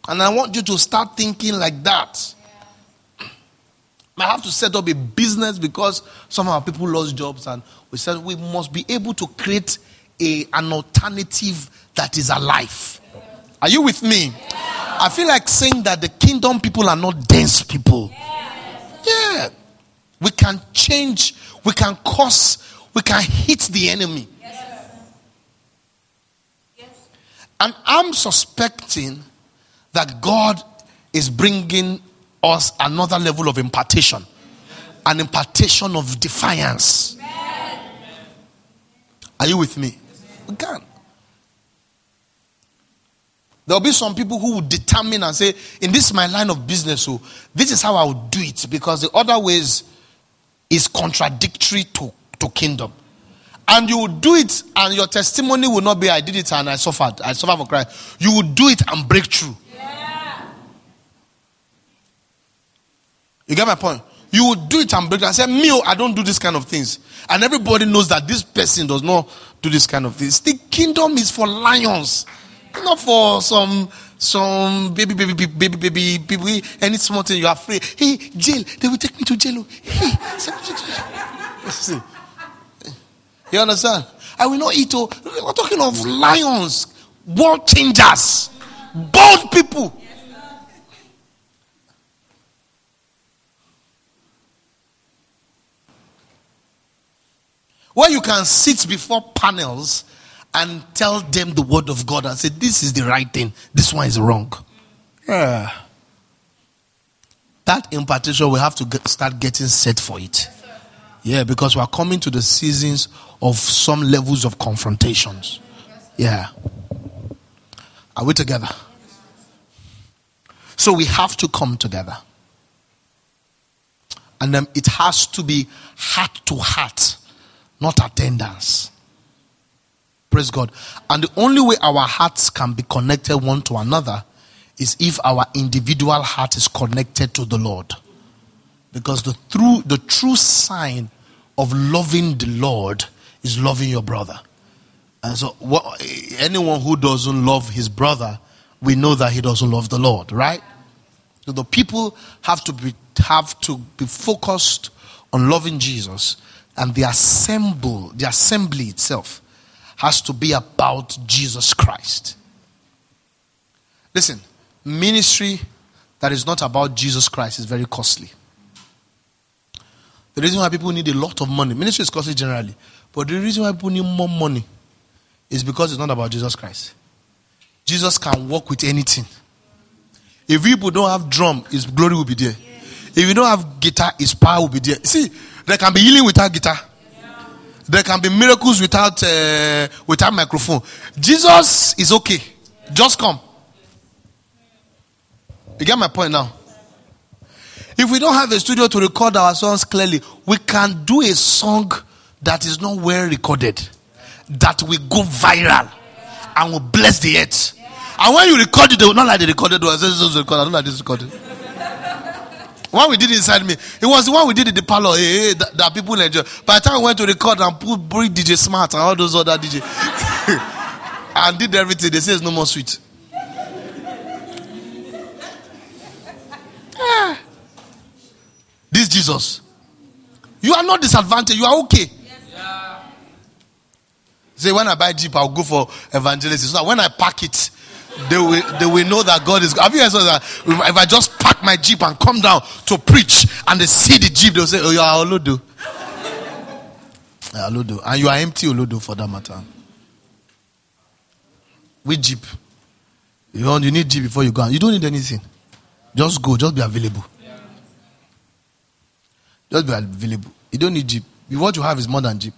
Speaker 1: And I want you to start thinking like that. I have to set up a business because some of our people lost jobs, and we said we must be able to create a, an alternative that is alive. Are you with me? I feel like saying that the kingdom people are not dense people. Yeah. We can change, we can cause, we can hit the enemy. And I'm suspecting that God is bringing us another level of impartation an impartation of defiance. Are you with me? We can. There'll be some people who will determine and say, in this my line of business, so this is how I will do it because the other ways is contradictory to, to kingdom. And you will do it, and your testimony will not be I did it and I suffered. I suffered for Christ. You will do it and break through. You get my point? You will do it and break and say, Me, oh, I don't do this kind of things. And everybody knows that this person does not do this kind of things. The kingdom is for lions, not for some some baby, baby, baby, baby, baby, baby, any small thing you are afraid. Hey, jail, they will take me to jail. Hey, you understand? I will not eat. Oh, we're talking of lions, world changers, bold people. Where you can sit before panels and tell them the word of God and say, This is the right thing, this one is wrong. Yeah. That impartation, we have to get, start getting set for it. Yeah, because we are coming to the seasons of some levels of confrontations. Yeah. Are we together? So we have to come together. And then it has to be heart to heart not attendance. Praise God. And the only way our hearts can be connected one to another is if our individual heart is connected to the Lord. Because the true, the true sign of loving the Lord is loving your brother. And so, what, anyone who doesn't love his brother, we know that he doesn't love the Lord, right? So the people have to be have to be focused on loving Jesus and the assemble, the assembly itself has to be about Jesus Christ. Listen, ministry that is not about Jesus Christ is very costly. The reason why people need a lot of money, ministry is costly generally, but the reason why people need more money is because it's not about Jesus Christ. Jesus can work with anything. If people don't have drum, his glory will be there. If you don't have guitar, his power will be there. See, there can be healing without guitar. There can be miracles without uh, without microphone. Jesus is okay. Just come. You get my point now. If we don't have a studio to record our songs clearly, we can do a song that is not well recorded, that will go viral and will bless the earth. And when you record it, they will not like the recorded one. I don't like this recorded. One we did inside me. It was the one we did in the parlor. Hey, hey, that, that people enjoy. By the time we went to record and put bring DJ Smart and all those other DJ *laughs* and did everything, they say it's no more sweet. Ah. This Jesus. You are not disadvantaged. You are okay. Say when I buy Jeep, I'll go for evangelism. So when I pack it, they will they will know that God is. Have you guys heard that? If I just park my Jeep and come down to preach, and they see the Jeep, they'll say, "Oh, you are Olodo." Olodo, and you are empty Olodo for that matter. With Jeep, you know, you need Jeep before you go. You don't need anything. Just go. Just be available. Just be available. You don't need Jeep. What you have is more than Jeep.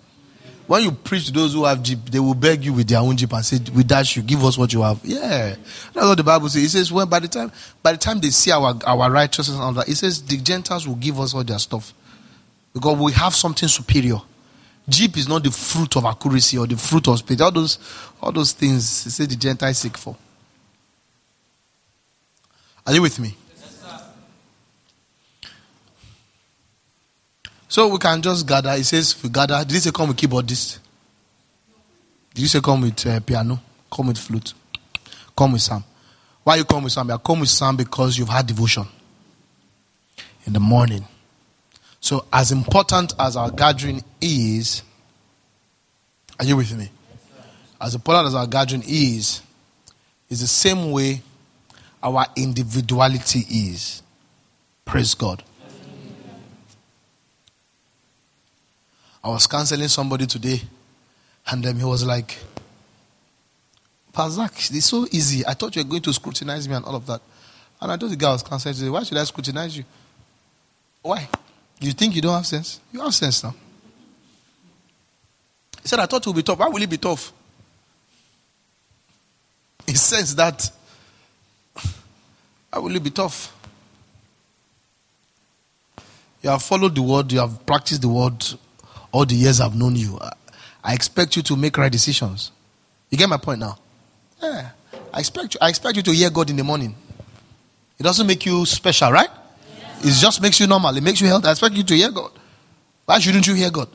Speaker 1: When you preach to those who have Jeep, they will beg you with their own Jeep and say, "We dash you, give us what you have." Yeah, that's what the Bible says. It says, "When by the time, by the time they see our our righteousness and all that, it says the Gentiles will give us all their stuff because we have something superior." Jeep is not the fruit of accuracy or the fruit of speed. All those, all those things, it says the Gentiles seek for. Are you with me? So we can just gather. It says we gather. Did he say come with keyboardist? Did you say come with uh, piano? Come with flute? Come with psalm. Why you come with psalm? You come with psalm because you've had devotion in the morning. So as important as our gathering is, are you with me? As important as our gathering is, is the same way our individuality is. Praise God. I was counseling somebody today, and then he was like, Pazak, it's so easy. I thought you were going to scrutinize me and all of that. And I told the guy I was counseling today, why should I scrutinize you? Why? You think you don't have sense? You have sense now. He said, I thought it would be tough. Why will it be tough? He says that. Why will it be tough? You have followed the word, you have practiced the word all the years I've known you. I expect you to make right decisions. You get my point now? Yeah. I expect you, I expect you to hear God in the morning. It doesn't make you special, right? It just makes you normal. It makes you healthy. I expect you to hear God. Why shouldn't you hear God?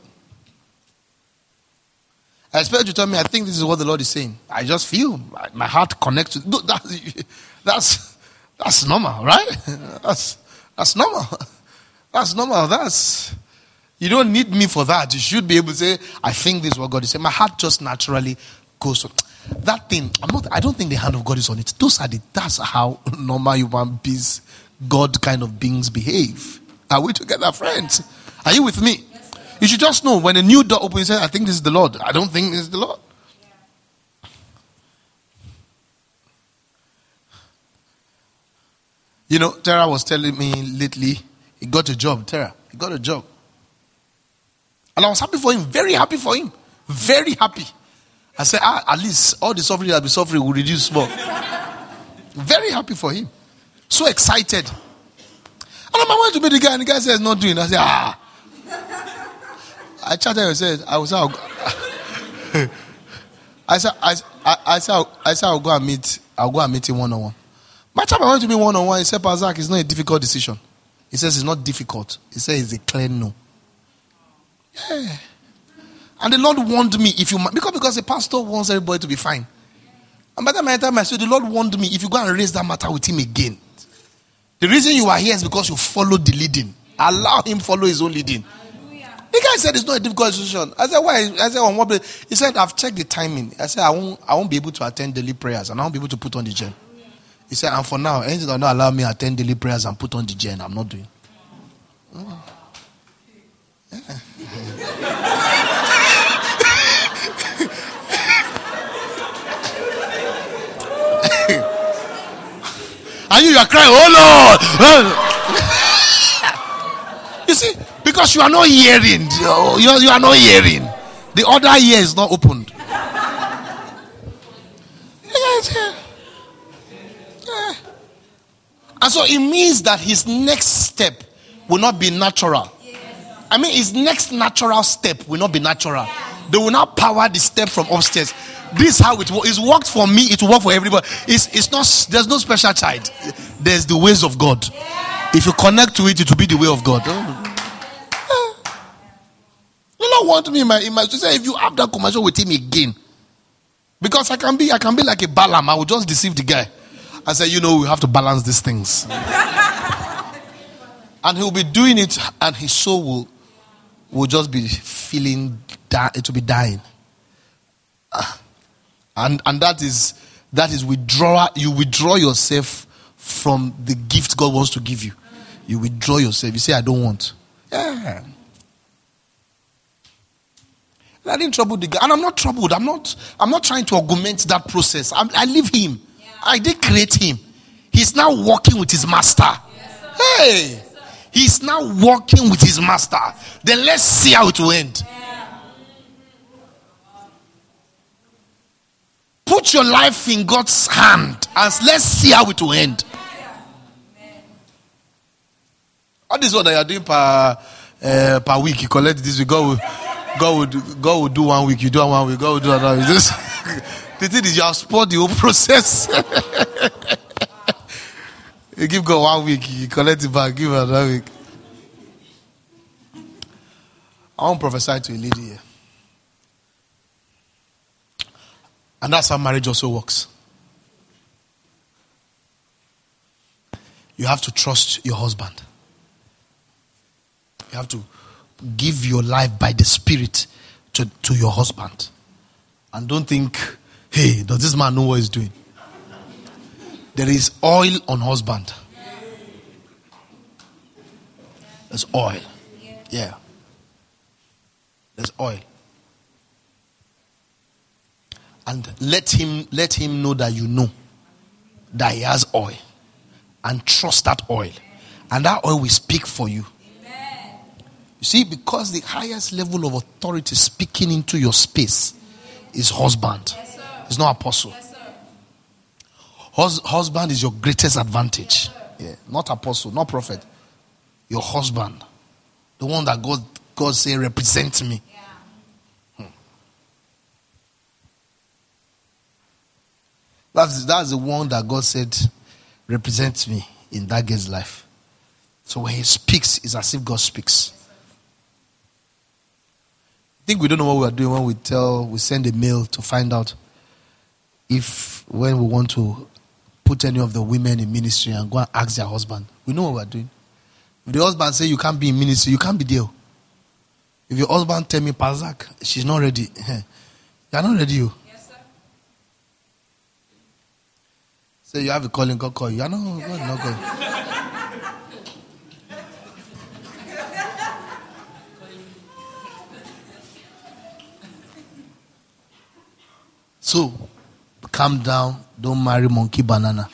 Speaker 1: I expect you to tell me, I think this is what the Lord is saying. I just feel my, my heart connects to no, that's, *laughs* that's that's normal, right? *laughs* That's that's normal. *laughs* That's normal. That's you don't need me for that. You should be able to say, I think this is what God is saying. My heart just naturally goes to that thing. I'm not I don't think the hand of God is on it. Those are the that's how normal human beings, God kind of beings behave. Are we together, friends? Are you with me? You should just know when a new door opens, say, I think this is the Lord. I don't think this is the Lord. You know, Tara was telling me lately, he got a job. Tara, he got a job. And I was happy for him, very happy for him, very happy. I said, ah, at least all the suffering that be suffering will reduce more. very happy for him. So excited. And I went to meet the guy, and the guy says, not doing. I said, ah. I chatted and said, I was *laughs* out. I said, I, I, I, said, I said, I'll go and meet, I'll go and meet him one on one. My time I went to meet one on one, he said, Pazak, it's not a difficult decision. He says it's not difficult. He says it's a clear no. Yeah. And the Lord warned me if you because because the pastor wants everybody to be fine. And by the time I said the Lord warned me if you go and raise that matter with him again. The reason you are here is because you followed the leading. Allow him follow his own leading. The guy said it's not a difficult decision. I said, why? I said, on what? He said, I've checked the timing. I said, I won't, I won't be able to attend daily prayers and I won't be able to put on the gen. He said, and for now, anything that not allow me to attend daily prayers and put on the gen, I'm not doing. Oh. *laughs* And you, you are crying, oh Lord. you see, because you are not hearing. Oh, you are, you are not hearing. The other ear is not opened. And so it means that his next step will not be natural. I mean, his next natural step will not be natural. They will not power the step from upstairs. This is how it works. It's worked for me, it will work for everybody. It's, it's not, there's no special child. There's the ways of God. If you connect to it, it will be the way of God. Oh. Ah. You don't want me in my, in my say if you have that conversation with him again. Because I can be I can be like a Balaam. I will just deceive the guy. I say, you know, we have to balance these things. *laughs* and he'll be doing it, and his soul will will just be feeling that it will be dying. Ah. And and that is that is withdraw you withdraw yourself from the gift God wants to give you. You withdraw yourself. You say, I don't want. Yeah. I didn't trouble the guy. And I'm not troubled. I'm not I'm not trying to augment that process. I'm, i leave him. Yeah. I did create him. He's now working with his master. Yes, hey. He's now working with his master. Then let's see how it will end. Put your life in God's hand and let's see how it will end. All this what you are doing per uh, per week, you collect this week. God will, God would God will do one week, you do one week, God will do another week. This, *laughs* the thing is, you have spoiled the whole process. *laughs* you give God one week, you collect it back, give another week. I want to prophesy to a lady here. And that's how marriage also works. You have to trust your husband. You have to give your life by the Spirit to, to your husband. And don't think, hey, does this man know what he's doing? There is oil on husband. There's oil. Yeah. There's oil. And let him let him know that you know that he has oil. And trust that oil. And that oil will speak for you. You see, because the highest level of authority speaking into your space is husband. Yes, it's not apostle. Yes, Hus- husband is your greatest advantage. Yeah, not apostle, not prophet. Your husband. The one that God, God say represent me. Yeah. Hmm. That's, that's the one that God said represents me in that guy's life. So when he speaks, it's as if God speaks I think we don't know what we are doing when we tell, we send a mail to find out if, when we want to put any of the women in ministry and go and ask their husband. We know what we are doing. If the husband say you can't be in ministry, you can't be there. If your husband tell me, Pazak, she's not ready. *laughs* You're not ready, you. Yes, sir. Say you have a calling, God call you. You're not, God not calling. So, calm down. Don't marry monkey banana.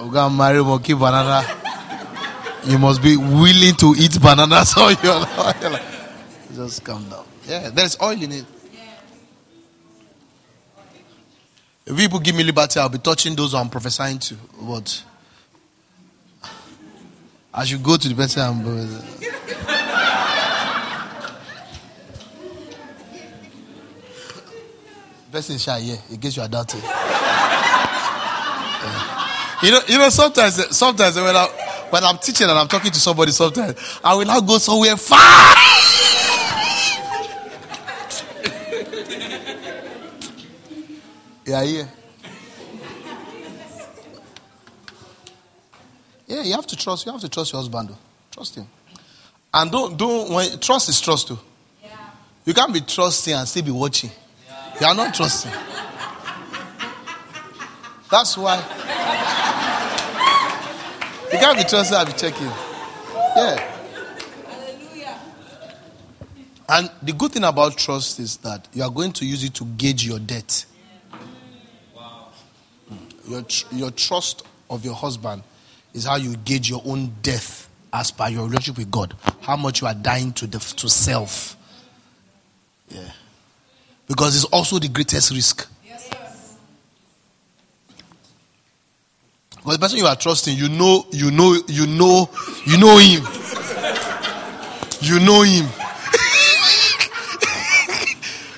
Speaker 1: We're gonna marry monkey banana. You must be willing to eat bananas all your life. *laughs* Just calm down. Yeah, there's oil in it. If people give me liberty, I'll be touching those I'm prophesying to. What? I should go to the person I'm. Person shy here in case you are doubting. yeah. You know, you know, sometimes, sometimes when I when I'm teaching and I'm talking to somebody, sometimes I will now go somewhere far. *laughs* yeah, yeah. Yeah, you have to trust. You have to trust your husband. Though. Trust him, and don't don't. When, trust is trust too. Yeah. You can't be trusting and still be watching. You are not trusting. That's why. You can't be trusting and be checking. Yeah. Hallelujah. And the good thing about trust is that you are going to use it to gauge your debt. Hmm. Your, tr- your trust of your husband is how you gauge your own death as per your relationship with God. How much you are dying to, the, to self. Yeah. Because it's also the greatest risk. Yes, Because the person you are trusting, you know, you know, you know, you know him. You know him.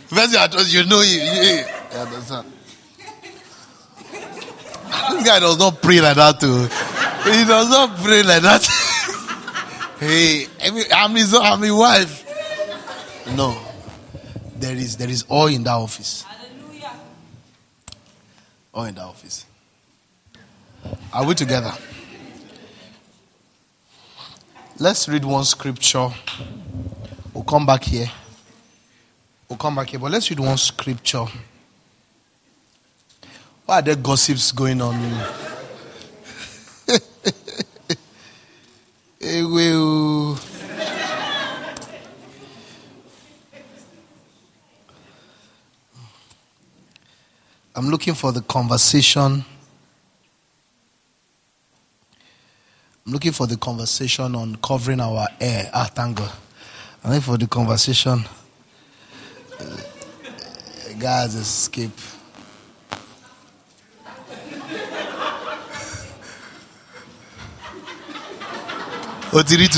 Speaker 1: the person you are trusting, you know him. You understand? this guy does not pray like that too. He does not pray like that. *laughs* hey, I'm his, I'm his wife. No. There is there is oil in that office. Hallelujah. Oil in that office. Are we together? Let's read one scripture. We'll come back here. We'll come back here, but let's read one scripture. Why are there gossips going on? *laughs* I'm looking for the conversation. I'm looking for the conversation on covering our air. Ah, thank God. I'm looking for the conversation. Uh, guys, escape. o ti rí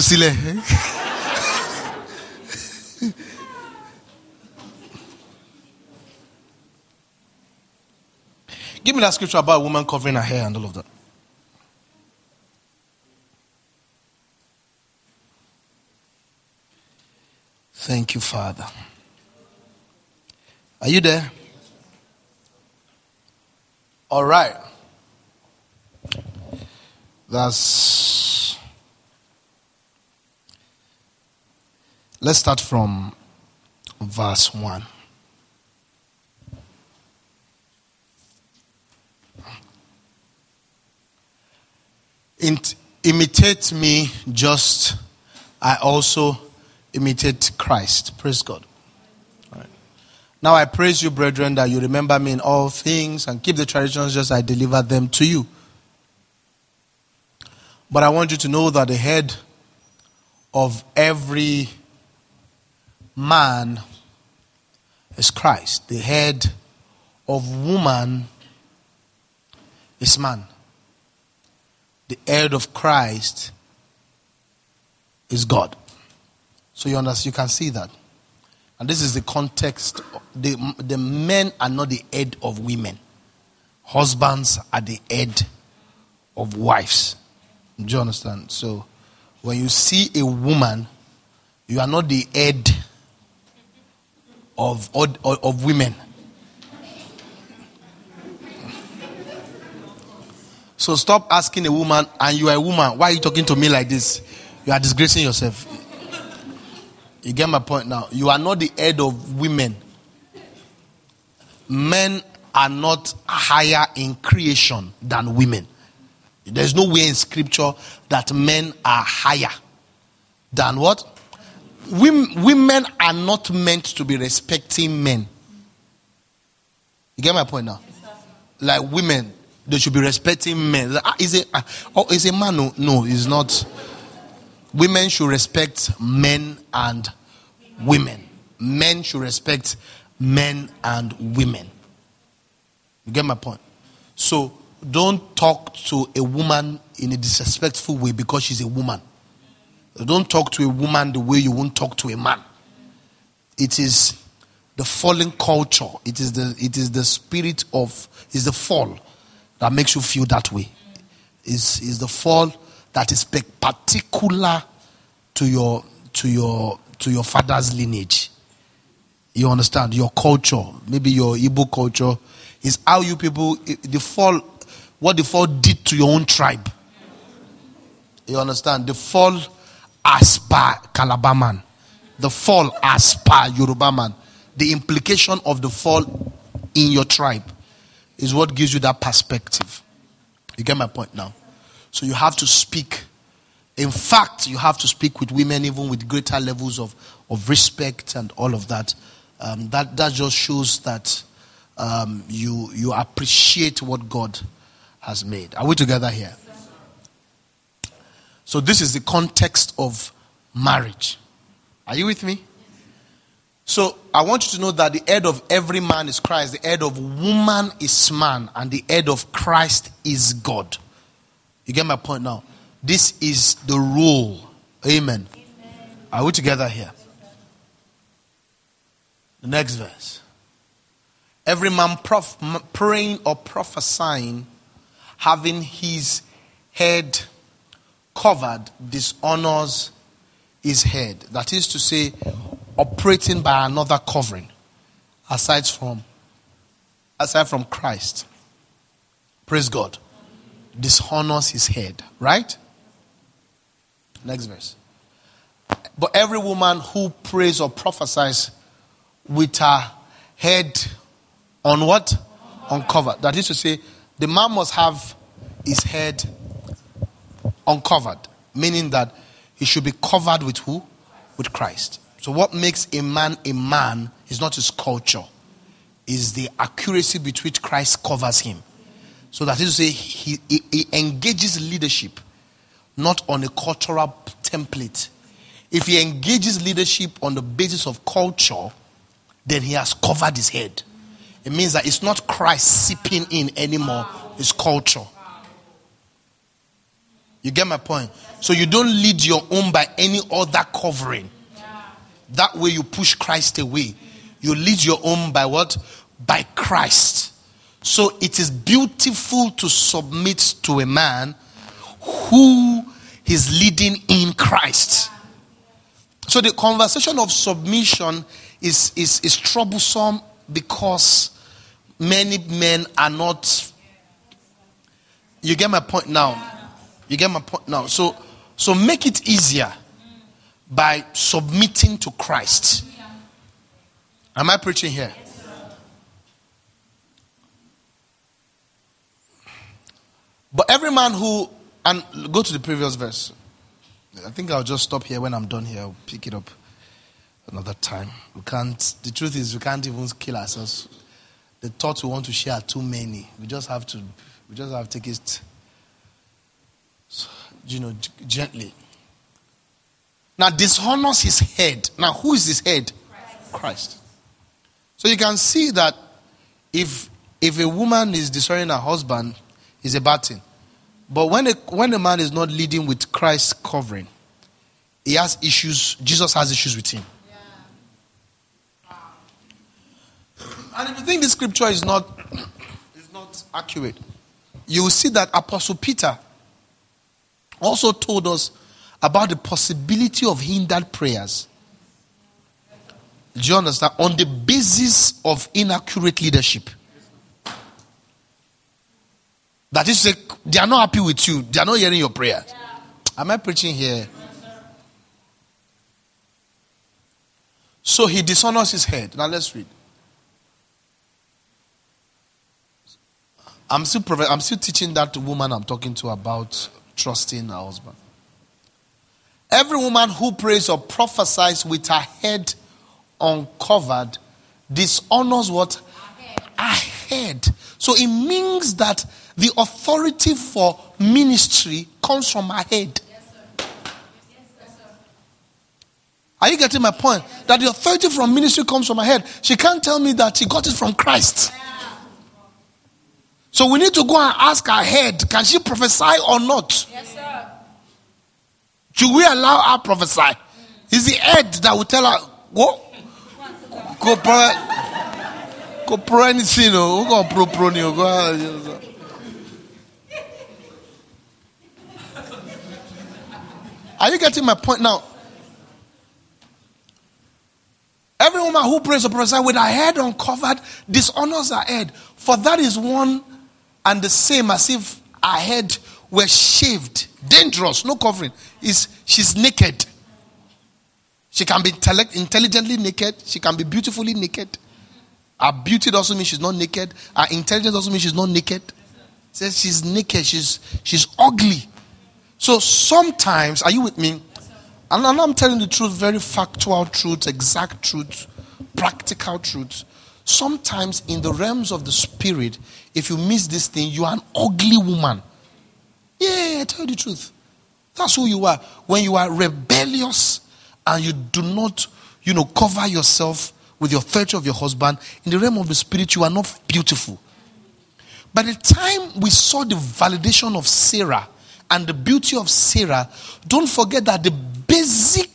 Speaker 1: Give me that scripture about a woman covering her hair and all of that. Thank you, Father. Are you there? All right. That's. Let's start from verse 1. Imitate me just I also imitate Christ. Praise God. Now I praise you, brethren, that you remember me in all things and keep the traditions just I deliver them to you. But I want you to know that the head of every man is Christ. The head of woman is man the head of Christ is God. So you understand, you can see that. And this is the context. The, the men are not the head of women. Husbands are the head of wives. Do you understand? So when you see a woman, you are not the head of, of, of women. So stop asking a woman, and you are a woman, why are you talking to me like this? You are disgracing yourself. You get my point now. You are not the head of women. Men are not higher in creation than women. There's no way in scripture that men are higher than what? Women are not meant to be respecting men. You get my point now? Like women, they should be respecting men. Ah, is it? Uh, oh, is a man? No, no, it's not. Women should respect men and women. Men should respect men and women. You get my point? So don't talk to a woman in a disrespectful way because she's a woman. Don't talk to a woman the way you won't talk to a man. It is the fallen culture. It is the it is the spirit of is the fall that makes you feel that way. Is is the fall that is particular to your to your to your father's lineage. You understand your culture, maybe your Igbo culture is how you people the fall, what the fall did to your own tribe. You understand the fall as per Calabar the fall as per Yoruba man, the implication of the fall in your tribe is what gives you that perspective. You get my point now? So you have to speak. In fact, you have to speak with women even with greater levels of, of respect and all of that. Um, that, that just shows that um, you, you appreciate what God has made. Are we together here? So, this is the context of marriage. Are you with me? So I want you to know that the head of every man is Christ, the head of woman is man, and the head of Christ is God. You get my point now? This is the rule. Amen. Amen. Are we together here? The next verse. Every man prof- praying or prophesying having his head covered dishonors his head. That is to say, operating by another covering aside from aside from Christ. Praise God. Dishonors his head, right? Next verse. But every woman who prays or prophesies with her head on what? Uncovered. That is to say, the man must have his head uncovered, meaning that he should be covered with who? With Christ. So, what makes a man a man is not his culture, is the accuracy with which Christ covers him. So that is to say, he, he, he engages leadership not on a cultural template. If he engages leadership on the basis of culture, then he has covered his head. It means that it's not Christ seeping in anymore, it's culture. You get my point? So you don't lead your own by any other covering. That way you push Christ away. You lead your own by what? By Christ. So it is beautiful to submit to a man who is leading in Christ. So the conversation of submission is, is, is troublesome because many men are not. You get my point now? You get my point now? So, so make it easier by submitting to Christ. Am I preaching here? But every man who, and go to the previous verse. I think I'll just stop here when I'm done here. I'll pick it up another time. We can't, the truth is, we can't even kill ourselves. The thoughts we want to share are too many. We just have to, we just have to take it, you know, gently. Now, dishonors his head. Now, who is his head? Christ. Christ. So you can see that if if a woman is dishonoring her husband, it's a bad thing. But when a, when a man is not leading with Christ's covering, he has issues. Jesus has issues with him. Yeah. And if you think this scripture is not *clears throat* is not accurate, you will see that Apostle Peter also told us about the possibility of hindered prayers. Do you understand? On the basis of inaccurate leadership. That is, they are not happy with you. They are not hearing your prayer. Yeah. Am I preaching here? So he dishonors his head. Now let's read. I'm still, I'm still teaching that woman I'm talking to about trusting her husband. Every woman who prays or prophesies with her head uncovered dishonors what? Her head. So it means that the authority for ministry comes from her head. Are you getting my point? That the authority from ministry comes from her head. She can't tell me that she got it from Christ. So we need to go and ask her head, can she prophesy or not? Yes, sir. Should we allow her prophesy? Is the head that will tell her, go, go pray, go pray anything, oh, go pro pro, go. Are you getting my point now? Every woman who prays or prophesies with her head uncovered dishonors her head, for that is one and the same as if her head were shaved. Dangerous, no covering. Is she's naked. She can be intelligently naked. She can be beautifully naked. Her beauty doesn't mean she's not naked. Her intelligence doesn't mean she's not naked. Says she's naked. She's she's ugly. So sometimes, are you with me? And I'm telling the truth, very factual truth, exact truth, practical truth. Sometimes in the realms of the spirit, if you miss this thing, you are an ugly woman. Yeah, tell you the truth. That's who you are. When you are rebellious and you do not, you know, cover yourself with your authority of your husband, in the realm of the spirit, you are not beautiful. By the time we saw the validation of Sarah, and the beauty of Sarah, don't forget that the basic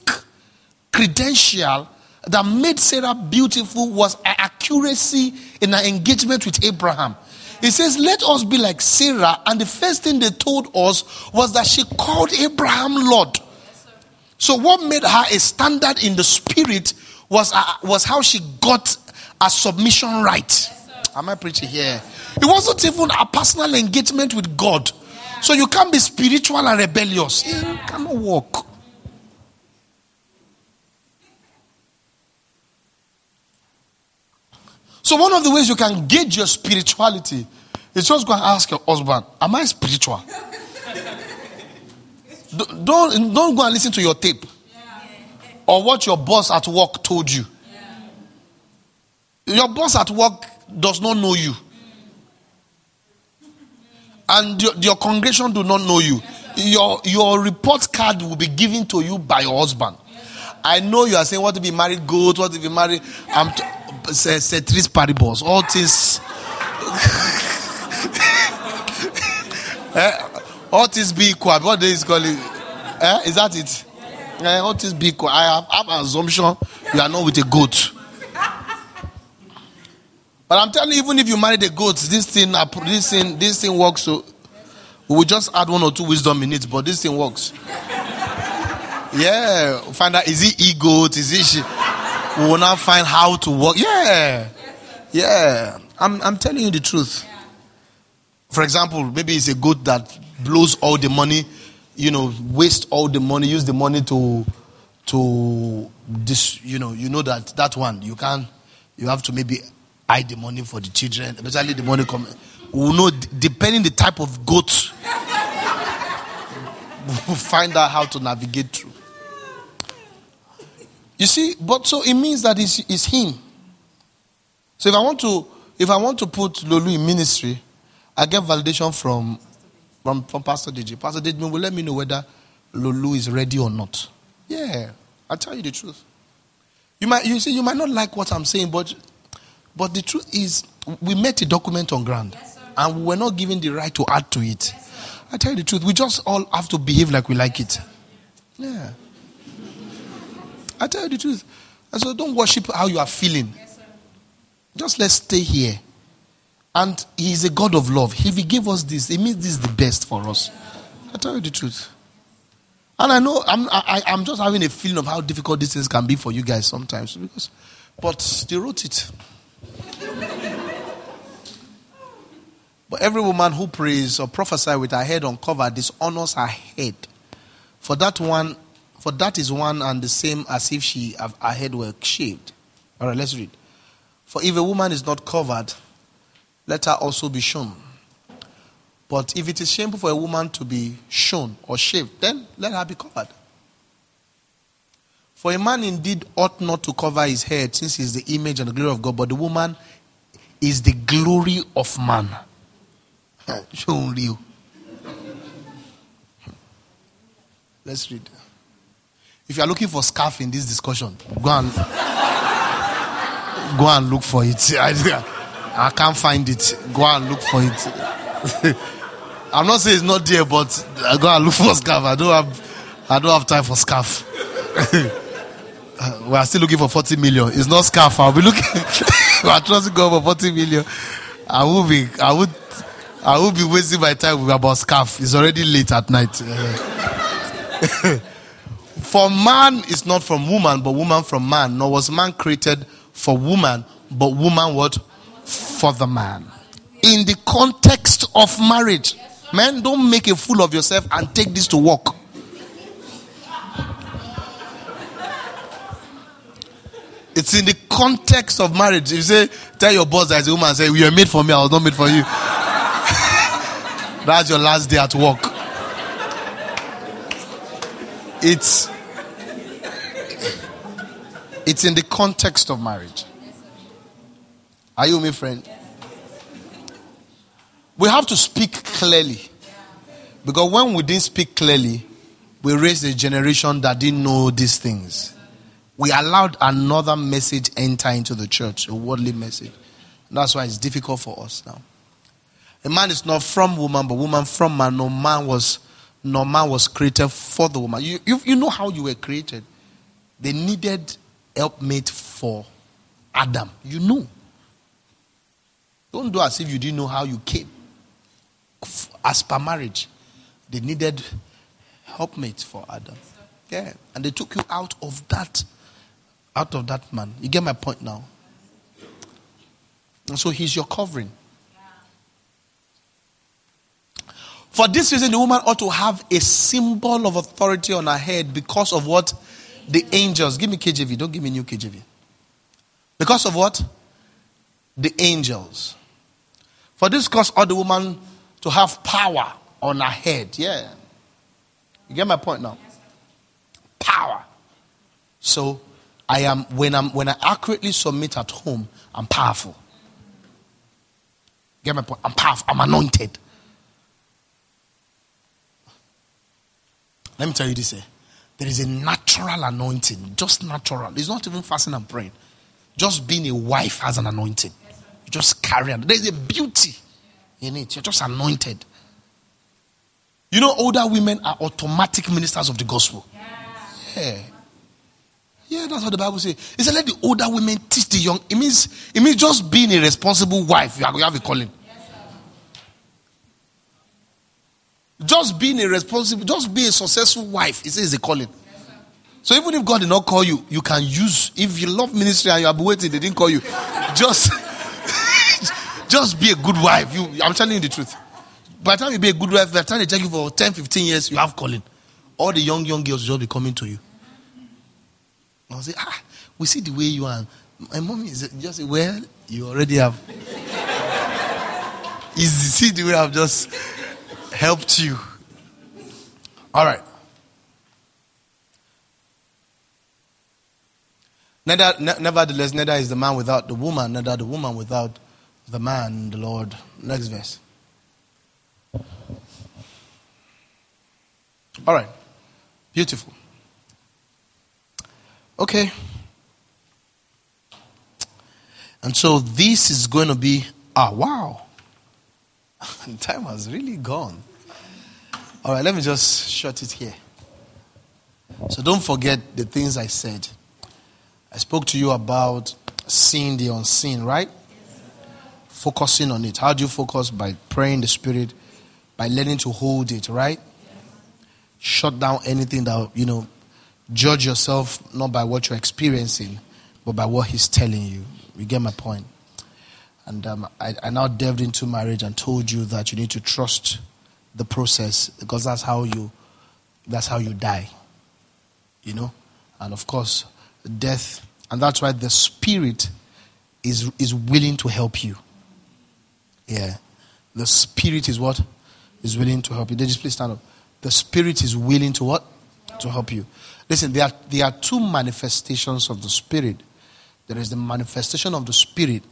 Speaker 1: credential that made Sarah beautiful was accuracy in her engagement with Abraham. He says, Let us be like Sarah. And the first thing they told us was that she called Abraham Lord. So, what made her a standard in the spirit was, uh, was how she got a submission right. Am I preaching here? It wasn't even a personal engagement with God. So, you can't be spiritual and rebellious. It cannot work. So, one of the ways you can gauge your spirituality is just go and ask your husband, Am I spiritual? *laughs* don't, don't go and listen to your tape or what your boss at work told you. Your boss at work does not know you. And your, your congregation do not know you. Your, your report card will be given to you by your husband. I know you are saying, What if you marry goat? What if you married? I'm t- Ceteris paribus, all things. *laughs* eh, all things be equal. What is calling? Eh, is that it? Eh, all things be equal. I have, have an assumption you are not with a goat. But I'm telling you, even if you marry the goats, this thing, this thing, this thing works. So we will just add one or two wisdom in it, but this thing works. Yeah, find out is it e goat? Is it she? We will now find how to work. Yeah. Yeah. I'm, I'm telling you the truth. For example, maybe it's a goat that blows all the money, you know, waste all the money, use the money to, to this, you know, you know that that one, you can, you have to maybe hide the money for the children, especially the money coming. We will know, depending the type of goat, *laughs* we'll find out how to navigate through. You see, but so it means that it's, it's him. So if I want to, if I want to put Lulu in ministry, I get validation from from, from Pastor DJ. Pastor DJ will let me know whether Lulu is ready or not. Yeah, i tell you the truth. You might you see you might not like what I'm saying, but but the truth is we met a document on ground yes, and we were not given the right to add to it. Yes, I tell you the truth, we just all have to behave like we like it. Yeah. I tell you the truth. And so don't worship how you are feeling. Yes, Just let's stay here. And He is a God of love. If He gave us this, it means this is the best for us. I tell you the truth. And I know I'm, I, am i am just having a feeling of how difficult this things can be for you guys sometimes. Because, but they wrote it. but every woman who prays or prophesies with her head uncovered dishonors her head. For that one for that is one and the same as if she have, her head were shaved. All right, let's read. For if a woman is not covered, let her also be shown. But if it is shameful for a woman to be shown or shaved, then let her be covered. For a man indeed ought not to cover his head, since he is the image and the glory of God, but the woman is the glory of man. *laughs* Show you. Let's read. If you are looking for scarf in this discussion, go and go and look for it. I, *laughs* I can't find it. Go and look for it. *laughs* I'm not saying it's not there, but I go and look for scarf. I don't have I don't have time for scarf. *laughs* we are still looking for 40 million. It's not scarf. I'll be looking. we are trusting God for 40 million. I will be. I would. I will be wasting my time with about scarf. It's already late at night. For man is not from woman, but woman from man. Nor was man created for woman, but woman what? For the man. In the context of marriage. Man, don't make a fool of yourself and take this to work. It's in the context of marriage. You say, tell your boss that as a woman, say, You are made for me, I was not made for you. *laughs* That's your last day at work. It's it's in the context of marriage. Are you my friend? We have to speak clearly. Because when we didn't speak clearly, we raised a generation that didn't know these things. We allowed another message enter into the church, a worldly message. That's why it's difficult for us now. A man is not from woman, but woman from man. No man was, no man was created for the woman. You, you, you know how you were created. They needed helpmate for Adam. You know. Don't do as if you didn't know how you came. As per marriage, they needed helpmate for Adam. Yeah, and they took you out of that, out of that man. You get my point now. And so he's your covering. For this reason, the woman ought to have a symbol of authority on her head because of what? The angels. Give me KJV. Don't give me new KJV. Because of what? The angels. For this cause ought the woman to have power on her head. Yeah. You get my point now? Power. So I am when I'm when I accurately submit at home, I'm powerful. Get my point? I'm powerful. I'm anointed. Let me tell you this. Eh? There is a natural anointing, just natural. It's not even fasting and praying. Just being a wife has an anointing. You just carry on. There's a beauty in it. You're just anointed. You know, older women are automatic ministers of the gospel. Yeah. Yeah, that's what the Bible says. It said, let the older women teach the young. It means, it means just being a responsible wife. You have a calling. Just being a responsible, just be a successful wife, it says a calling. So even if God did not call you, you can use. If you love ministry and you have been waiting, they didn't call you. Just, *laughs* just be a good wife. You, I'm telling you the truth. By the time you be a good wife, by the time they check you for 10, 15 years, you have calling. All the young, young girls will just be coming to you. I'll say, ah, we see the way you are. My mom is just well, you already have. *laughs* Is see the way I've just helped you. All right. Neither, nevertheless, neither is the man without the woman, neither the woman without the man, the Lord. Next verse. All right. Beautiful. Okay. And so this is going to be, ah, wow. *laughs* Time has really gone. All right, let me just shut it here. So don't forget the things I said. I spoke to you about seeing the unseen, right? Focusing on it. How do you focus? By praying the Spirit, by learning to hold it, right? Shut down anything that, you know, judge yourself not by what you're experiencing, but by what He's telling you. You get my point? And um, I, I now delved into marriage and told you that you need to trust the process because that's how you that's how you die. You know? And of course, death and that's why the spirit is is willing to help you. Yeah. The spirit is what? Is willing to help you. Just please stand up. The spirit is willing to what? To help you. Listen, there are, there are two manifestations of the spirit. There is the manifestation of the spirit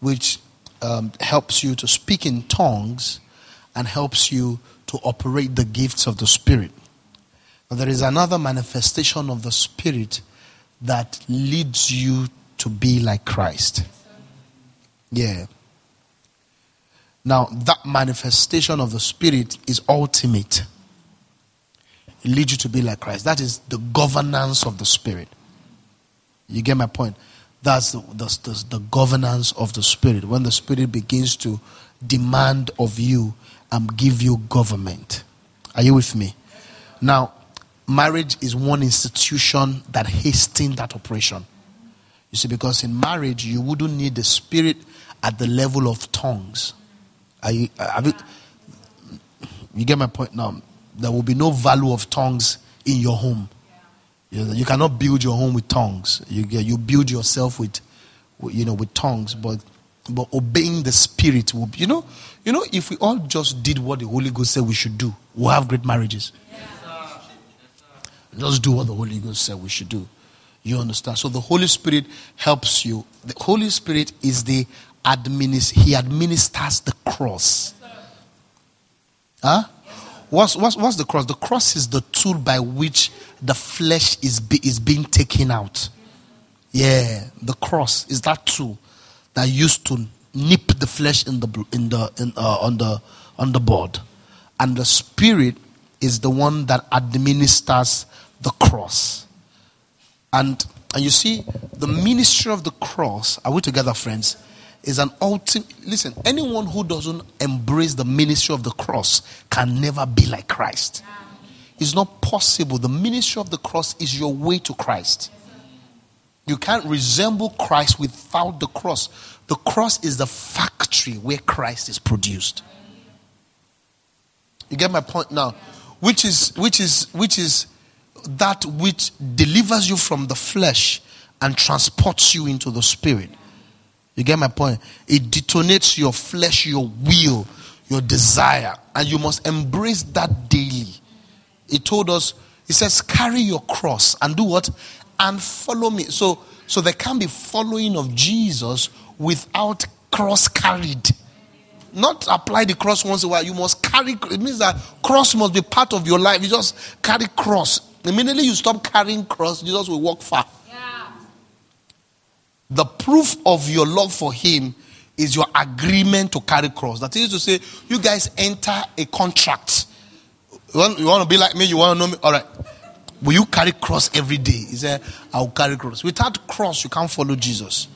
Speaker 1: which um, helps you to speak in tongues and helps you to operate the gifts of the Spirit. But there is another manifestation of the Spirit that leads you to be like Christ. Yeah. Now, that manifestation of the Spirit is ultimate. It leads you to be like Christ. That is the governance of the Spirit. You get my point? That's the, the, governance of the Spirit. When the Spirit begins to demand of you and give you government. Are you with me? Now, marriage is one institution that hastens that operation. You see, because in marriage, you wouldn't need the Spirit at the level of tongues. Are you, you, you get my point now? There will be no value of tongues in your home you, you cannot build your home with tongues. You, you build yourself with, you know, with tongues, but but obeying the spirit will you know you know if we all just did what the holy ghost said we should do we'll have great marriages. Just do what the holy ghost said we should do. You understand? So the holy spirit helps you. The holy spirit is the administ he administers the cross. Huh What's, what's, what's the cross? The cross is the tool by which the flesh is, be, is being taken out. Yeah, the cross is that tool that used to nip the flesh in the in the in, uh, on the on the board, and the spirit is the one that administers the cross. And and you see, the ministry of the cross. Are we together, friends? Is an ultimate. Listen, anyone who doesn't embrace the ministry of the cross can never be like Christ. It's not possible. The ministry of the cross is your way to Christ. You can't resemble Christ without the cross. The cross is the factory where Christ is produced. You get my point now? Which is which is which is that which delivers you from the flesh and transports you into the spirit. You get my point? It detonates your flesh, your will, your desire, and you must embrace that daily. He told us, he says, carry your cross and do what? And follow me. So, so there can be following of Jesus without cross carried. Not apply the cross once in a while. You must carry. It means that cross must be part of your life. You just carry cross. Immediately you stop carrying cross, Jesus will walk far. The proof of your love for Him is your agreement to carry cross. That is to say, you guys enter a contract. You want, you want to be like me? You want to know me? All right. Will you carry cross every day? He said, I'll carry cross. Without cross, you can't follow Jesus.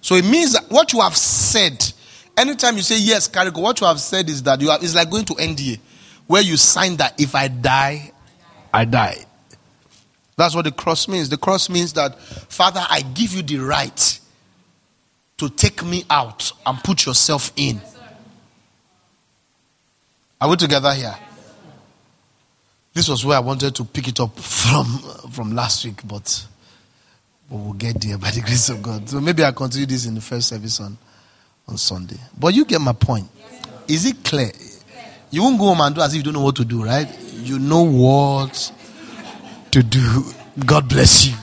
Speaker 1: So it means that what you have said, anytime you say yes, carry cross, what you have said is that you have, it's like going to NDA, where you sign that if I die, I die. That's what the cross means. The cross means that, Father, I give you the right to take me out and put yourself in. Are we together here? This was where I wanted to pick it up from from last week, but, but we'll get there by the *laughs* grace of God. So maybe I'll continue this in the first service on, on Sunday. But you get my point. Is it clear? You won't go home and do as if you don't know what to do, right? You know what to do. God bless you.